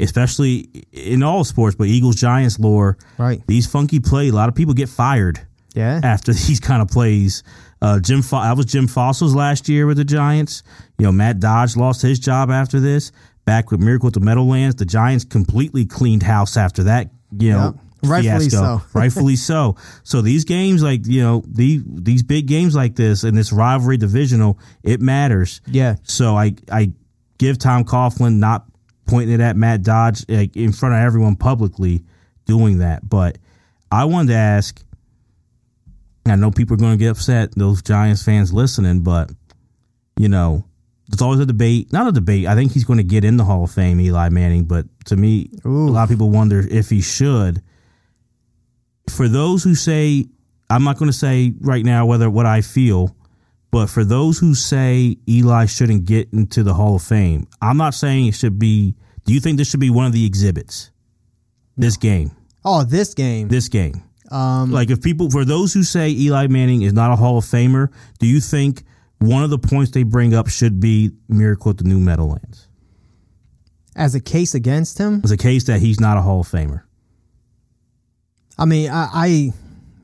especially in all sports, but Eagles Giants lore. Right. These funky plays, a lot of people get fired yeah, after these kind of plays. Uh, Jim, Fo- that was Jim Fassel's last year with the Giants. You know, Matt Dodge lost his job after this. Back with Miracle at the Meadowlands, the Giants completely cleaned house after that. You know, Yep. Rightfully fiasco. so. Rightfully so. So these games, like you know, the these big games like this and this rivalry divisional, it matters. yeah, So I I give Tom Coughlin not pointing it at Matt Dodge like in front of everyone publicly doing that. But I wanted to ask. I know people are going to get upset, those Giants fans listening, but you know, it's always a debate. Not a debate. I think he's going to get in the Hall of Fame, Eli Manning. But to me, Ooh. a lot of people wonder if he should. For those who say, I'm not going to say right now whether what I feel, but for those who say Eli shouldn't get into the Hall of Fame, I'm not saying it should be. Do you think this should be one of the exhibits? This game, Oh, this game. this game. Um, Like if people, for those who say Eli Manning is not a Hall of Famer, do you think one of the points they bring up should be Miracle at the New Meadowlands? as a case against him, As a case that he's not a Hall of Famer. I mean, I, I,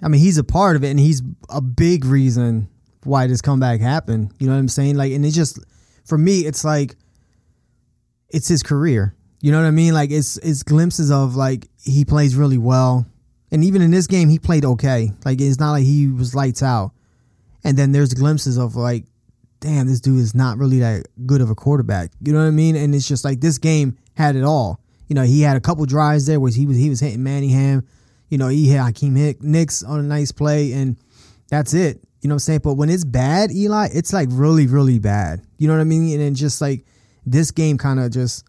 I mean, he's a part of it, and he's a big reason why this comeback happened. You know what I'm saying? Like, and it's just for me, it's like it's his career. You know what I mean? Like, it's it's glimpses of like he plays really well, and even in this game, he played okay. Like, it's not like he was lights out. And then there's glimpses of like, damn, this dude is not really that good of a quarterback. You know what I mean? And it's just like this game had it all. You know, he had a couple drives there where he was he was hitting Manningham. You know, he hit Hakeem Nicks on a nice play, and that's it. You know what I'm saying? But when it's bad, Eli, it's like really, really bad. You know what I mean? And then just like this game kind of just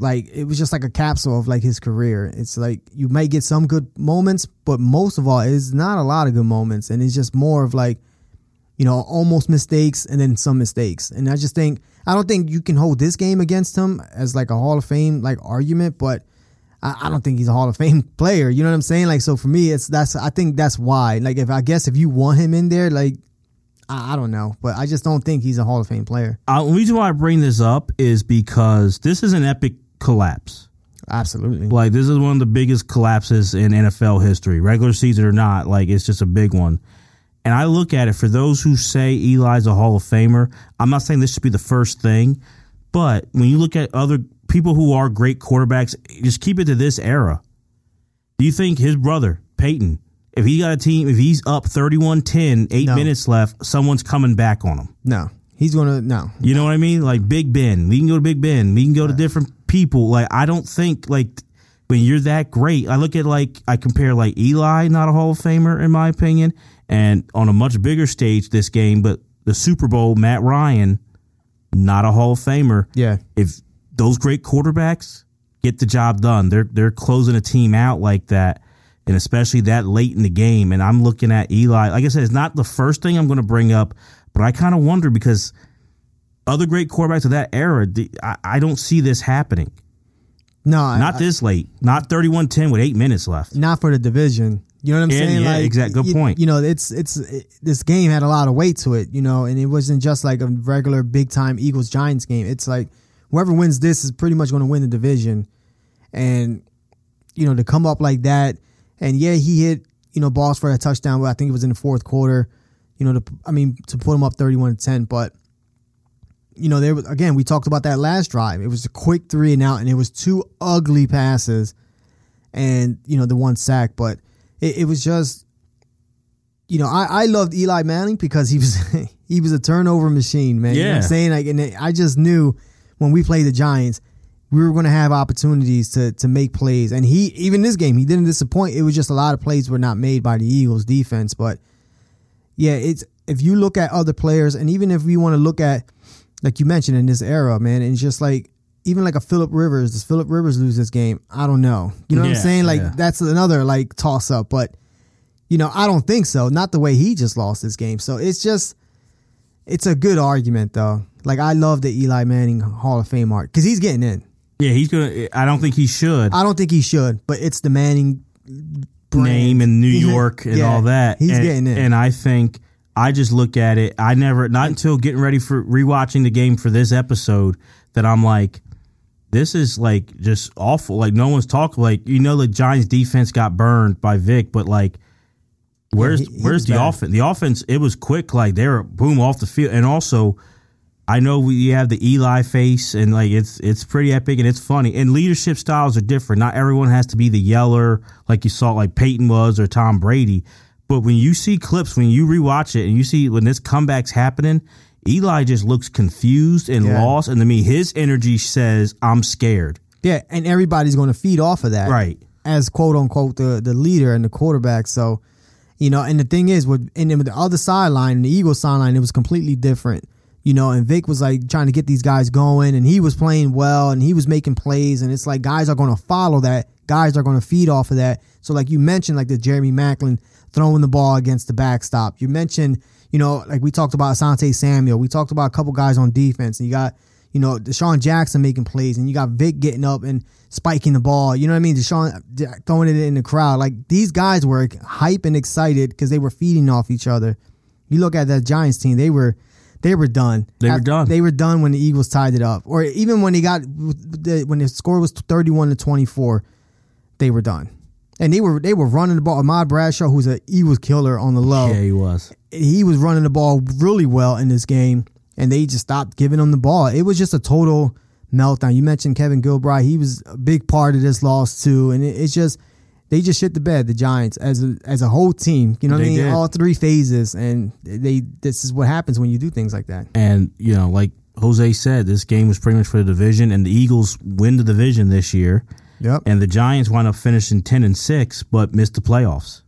like it was just like a capsule of like his career. It's like you might get some good moments, but most of all, it's not a lot of good moments, and it's just more of like you know almost mistakes and then some mistakes. And I just think I don't think you can hold this game against him as like a Hall of Fame like argument, but I, I don't think he's a Hall of Fame player. You know what I'm saying? Like so for me, it's that's I think that's why. Like if I guess if you want him in there, like I, don't know, but I just don't think he's a Hall of Fame player. Uh, the reason why I bring this up is because this is an epic collapse. Absolutely. Like this is one of the biggest collapses in NFL history, regular season or not. Like it's just a big one. And I look at it for those who say Eli's a Hall of Famer. I'm not saying this should be the first thing, but when you look at other people who are great quarterbacks, just keep it to this era. Do you think his brother Peyton, if he got a team, if he's up 31-10, eight No. minutes left, someone's coming back on him? No, he's gonna no. You know what I mean? Like Big Ben. We can go to Big Ben. We can go to different people. Like I don't think like when you're that great. I look at like I compare like Eli, not a Hall of Famer in my opinion, and on a much bigger stage this game, but the Super Bowl, Matt Ryan, not a Hall of Famer. Yeah. If those great quarterbacks get the job done, they're they're closing a team out like that. And especially that late in the game. And I'm looking at Eli. Like I said, it's not the first thing I'm going to bring up, but I kind of wonder because other great quarterbacks of that era, I, I don't see this happening. No, I- Not this late. Not 31 10 with eight minutes left. not for the division. You know what I'm Yeah, saying? yeah, like, exact- good you, point. You know, it's it's it, this game had a lot of weight to it. You know, and it wasn't just like a regular big time Eagles Giants game. It's like whoever wins this is pretty much going to win the division. And you know, to come up like that, and yeah, he hit you know balls for a touchdown. But I think it was in the fourth quarter. You know, to, I mean, to put him up 31 10, but. You know, there was again. We talked about that last drive. It was a quick three and out, and it was two ugly passes, and you know the one sack. But it, it was just, you know, I, I loved Eli Manning because he was he was a turnover machine, man. You know I'm Yeah. saying? Like, and I just knew when we played the Giants, we were going to have opportunities to to make plays. And he even this game, he didn't disappoint. It was just a lot of plays were not made by the Eagles defense. But yeah, it's if you look at other players, and even if we want to look at, like you mentioned in this era, man, and it's just like. Even like a Philip Rivers, does Philip Rivers lose this game? I don't know. You know what I'm saying? Like yeah. that's another like toss up. But you know, I don't think so. Not the way he just lost this game. So it's just, it's a good argument though. Like I love the Eli Manning Hall of Fame art because he's getting in. Yeah, he's going to, I don't think he should. I don't think he should, but it's the Manning brand. name in New York and yeah, all that. He's and, getting in. And I think I just look at it. I never, not until getting ready for rewatching the game for this episode, that I'm like, this is like just awful. Like no one's talking. Like you know, the Giants defense got burned by Vick, but like, where's he- he where's the bad. offense? The offense it was quick. Like they were boom off the field, and also. I know we have the Eli face, and like it's it's pretty epic and it's funny. And leadership styles are different. Not everyone has to be the yeller like you saw like Peyton was or Tom Brady. But when you see clips, when you rewatch it, and you see when this comeback's happening, Eli just looks confused and Yeah. lost. And to me, his energy says, "I'm scared." yeah, and everybody's going to feed off of that. Right. as quote unquote the the leader and the quarterback. So, you know, and the thing is, with and then with the other sideline, the Eagles sideline, it was completely different. You know, and Vick was like trying to get these guys going, and he was playing well, and he was making plays, and it's like guys are going to follow that. Guys are going to feed off of that. So, like you mentioned, like the Jeremy Maclin throwing the ball against the backstop. You mentioned, you know, like we talked about Asante Samuel. We talked about a couple guys on defense, and you got you know, DeSean Jackson making plays, and you got Vick getting up and spiking the ball. You know what I mean? DeSean throwing it in the crowd. Like these guys were hype and excited because they were feeding off each other. You look at that Giants team; they were they were done. They were done. They were done when the Eagles tied it up, or even when they got when the score was thirty-one to twenty-four. They were done, and they were they were running the ball. Ahmad Bradshaw, who's a he was killer on the low, Yeah, he was. he was running the ball really well in this game and they just stopped giving him the ball. It was just a total meltdown. You mentioned Kevin Gilbride; he was a big part of this loss too, and it, it's just they just shit the bed. The Giants as a as a whole team, you know what They I mean? did. All three phases, and they this is what happens when you do things like that. And, you know, like Jose said, this game was pretty much for the division, and the Eagles win the division this year. Yep. And the Giants wound up finishing 10 and 6, but missed the playoffs.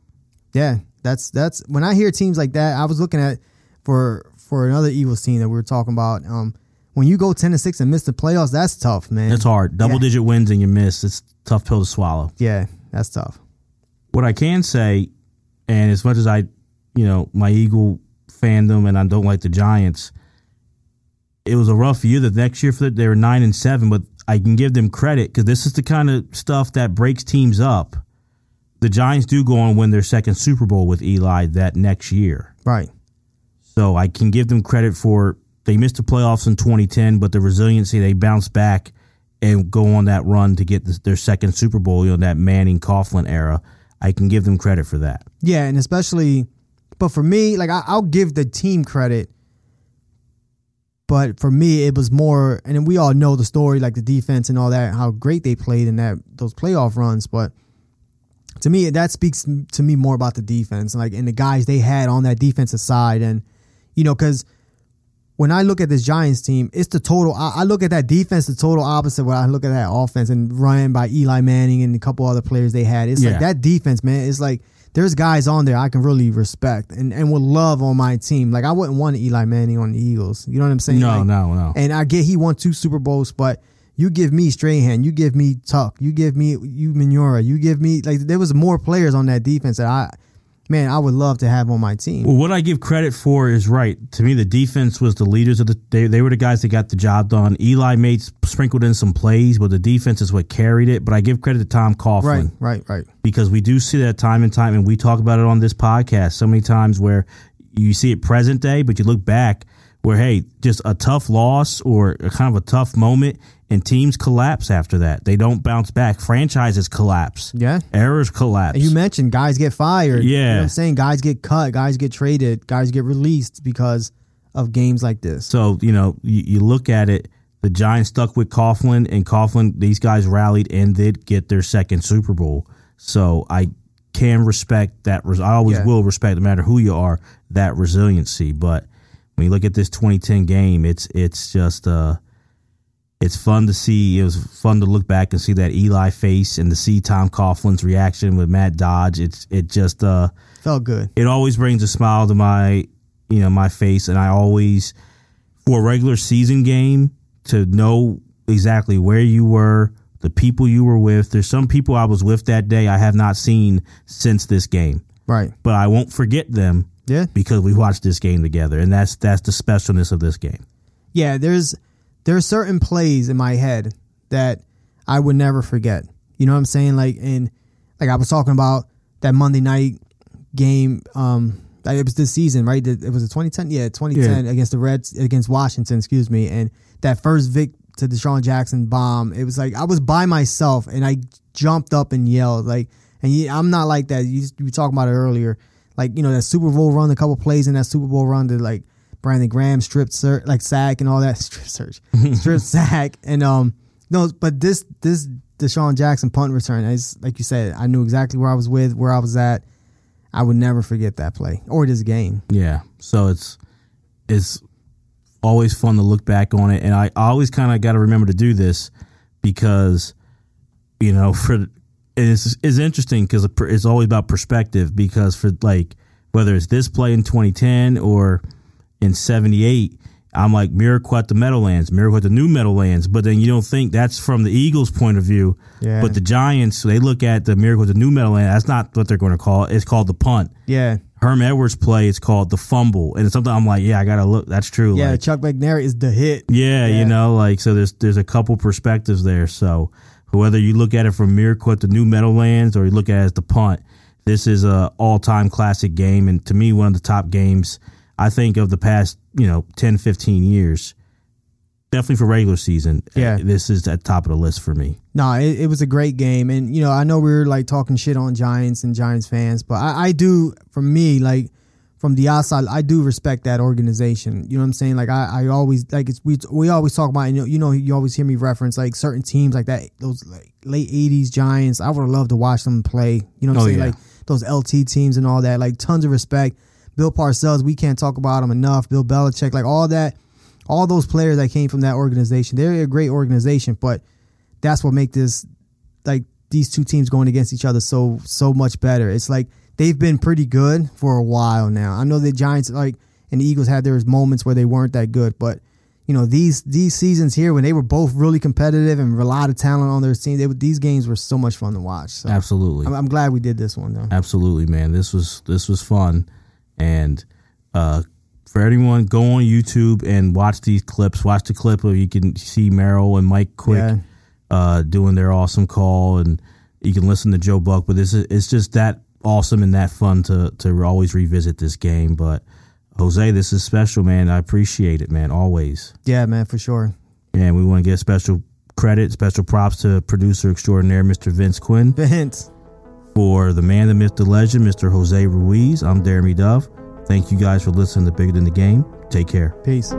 Yeah, that's that's when I hear teams like that. I was looking at for for another Eagles team that we were talking about. Um, when you go ten and six and miss the playoffs, that's tough, man. It's hard. Double digit wins and you miss. It's a tough pill to swallow. Yeah, that's tough. What I can say, and as much as I, you know, my Eagle fandom and I don't like the Giants, it was a rough year. The next year for the, they were nine and seven, but I can give them credit because this is the kind of stuff that breaks teams up. The Giants do go on and win their second Super Bowl with Eli that next year. Right. So I can give them credit for they missed the playoffs in 2010, but the resiliency they bounced back and go on that run to get this, their second Super Bowl, you know, that Manning Coughlin era. I can give them credit for that. Yeah, and especially, but for me, like I, I'll give the team credit, but for me, it was more, and we all know the story, like the defense and all that, how great they played in that those playoff runs. But to me, that speaks to me more about the defense, like and the guys they had on that defensive side, and you know, because when I look at this Giants team, it's the total. I, I look at that defense, the total opposite. When I look at that offense and run by Eli Manning and a couple other players they had, it's Yeah. like that defense, man. It's like there's guys on there I can really respect and, and would love on my team. Like I wouldn't want Eli Manning on the Eagles. You know what I'm saying? No, Like, no, no. And I get he won two Super Bowls, but you give me Strahan, you give me Tuck, you give me Umenyiora, you give me like there was more players on that defense that I, man, I would love to have on my team. Well, what I give credit for is right. To me, the defense was the leaders of the. They, they were the guys that got the job done. Eli made sprinkled in some plays, but the defense is what carried it. But I give credit to Tom Coughlin. Right, right, right. because we do see that time and time, and we talk about it on this podcast so many times where you see it present day, but you look back where hey, just a tough loss or a kind of a tough moment, and teams collapse after that. They don't bounce back. Franchises collapse. Yeah. errors collapse. And you mentioned guys get fired. You know Yeah. I'm saying? Guys get cut, guys get traded, guys get released because of games like this. So you know, you, you look at it. The Giants stuck with Coughlin, and Coughlin. These guys rallied and did get their second Super Bowl. So I can respect that. res- I always Yeah. will respect, no matter who you are, that resiliency. But when you look at this 2010 game, it's it's just uh, it's fun to see. It was fun to look back and see that Eli face and to see Tom Coughlin's reaction with Matt Dodge. It's it just uh Felt good. it always brings a smile to my you know my face and i always for a regular season game to know exactly where you were the people you were with there's some people i was with that day i have not seen since this game Right. but i won't forget them Yeah. because we watched this game together and that's that's the specialness of this game Yeah, there's there are certain plays in my head that I would never forget. You know what I'm saying? Like in like I was talking about that Monday night game. Um, it was this season, right? It was a 2010, yeah, 2010 Yeah. against the Reds against Washington. Excuse me, and that first Vick to DeSean Jackson bomb. It was like I was by myself and I jumped up and yelled like. And I'm not like that. You you were talking about it earlier, like you know that Super Bowl run, a couple plays in that Super Bowl run to like Brandon Graham stripped search, like sack and all that strip search, strip sack, and um no, but this this DeSean Jackson punt return, is like you said, I knew exactly where I was with, where I was at. I would never forget that play or this game. yeah so it's it's always fun to look back on it and i always kind of got to remember to do this because you know for it's it's interesting because it's always about perspective. Because for like whether it's this play in 2010 or in '78, I'm like Miracle at the Meadowlands, Miracle at the New Meadowlands. But then you don't think that's from the Eagles' point of view. Yeah. But the Giants, they look at the Miracle at the New Meadowlands. That's not what they're going to call it. It's called the punt. Yeah. Herm Edwards' play is called the fumble, and it's something I'm like, yeah, I gotta look. That's true. Yeah, like, Chuck McNair is the hit. yeah, Yeah. you know, like so. There's there's a couple perspectives there. So whether you look at it from Miracle at the New Meadowlands or you look at it as the punt, this is a all time classic game, and to me, one of the top games I think of the past you know 10, 15 years. Definitely for regular season. Yeah. uh, this is at top of the list for me. No, it, it was a great game, and you know I know we were like talking shit on Giants and Giants fans, but I, I do, for me, like from the outside, I do respect that organization. You know what I'm saying? Like I, I always like it's we we always talk about you know you know you always hear me reference like certain teams like that those like late '80s Giants. I would have loved to watch them play. You know what I'm Oh, saying? yeah. Like those LT teams and all that. Like tons of respect. Bill Parcells, we can't talk about him enough. Bill Belichick, like all that, all those players that came from that organization. They're a great organization, but that's what make this like these two teams going against each other so so much better. It's like they've been pretty good for a while now. I know the Giants like and the Eagles had their moments where they weren't that good, but you know these these seasons here when they were both really competitive and a lot of talent on their team, they, these games were so much fun to watch. So Absolutely. I'm, I'm glad we did this one though. Absolutely, man. This was this was fun, and uh, for anyone, go on YouTube and watch these clips. Watch the clip of you can see Merrill and Mike Quick Yeah. uh, doing their awesome call, and you can listen to Joe Buck. But this is it's just that awesome and that fun to to always revisit this game. But Jose, this is special, man. I appreciate it, man. Always. Yeah, man, for sure. And we want to give special credit, special props to producer extraordinaire, Mr. Vince Quinn. Vince. For the man, the myth, the legend, Mr. Jose Ruiz, I'm Jeremy Dove. Thank you guys for listening to Bigger Than the Game. Take care. Peace.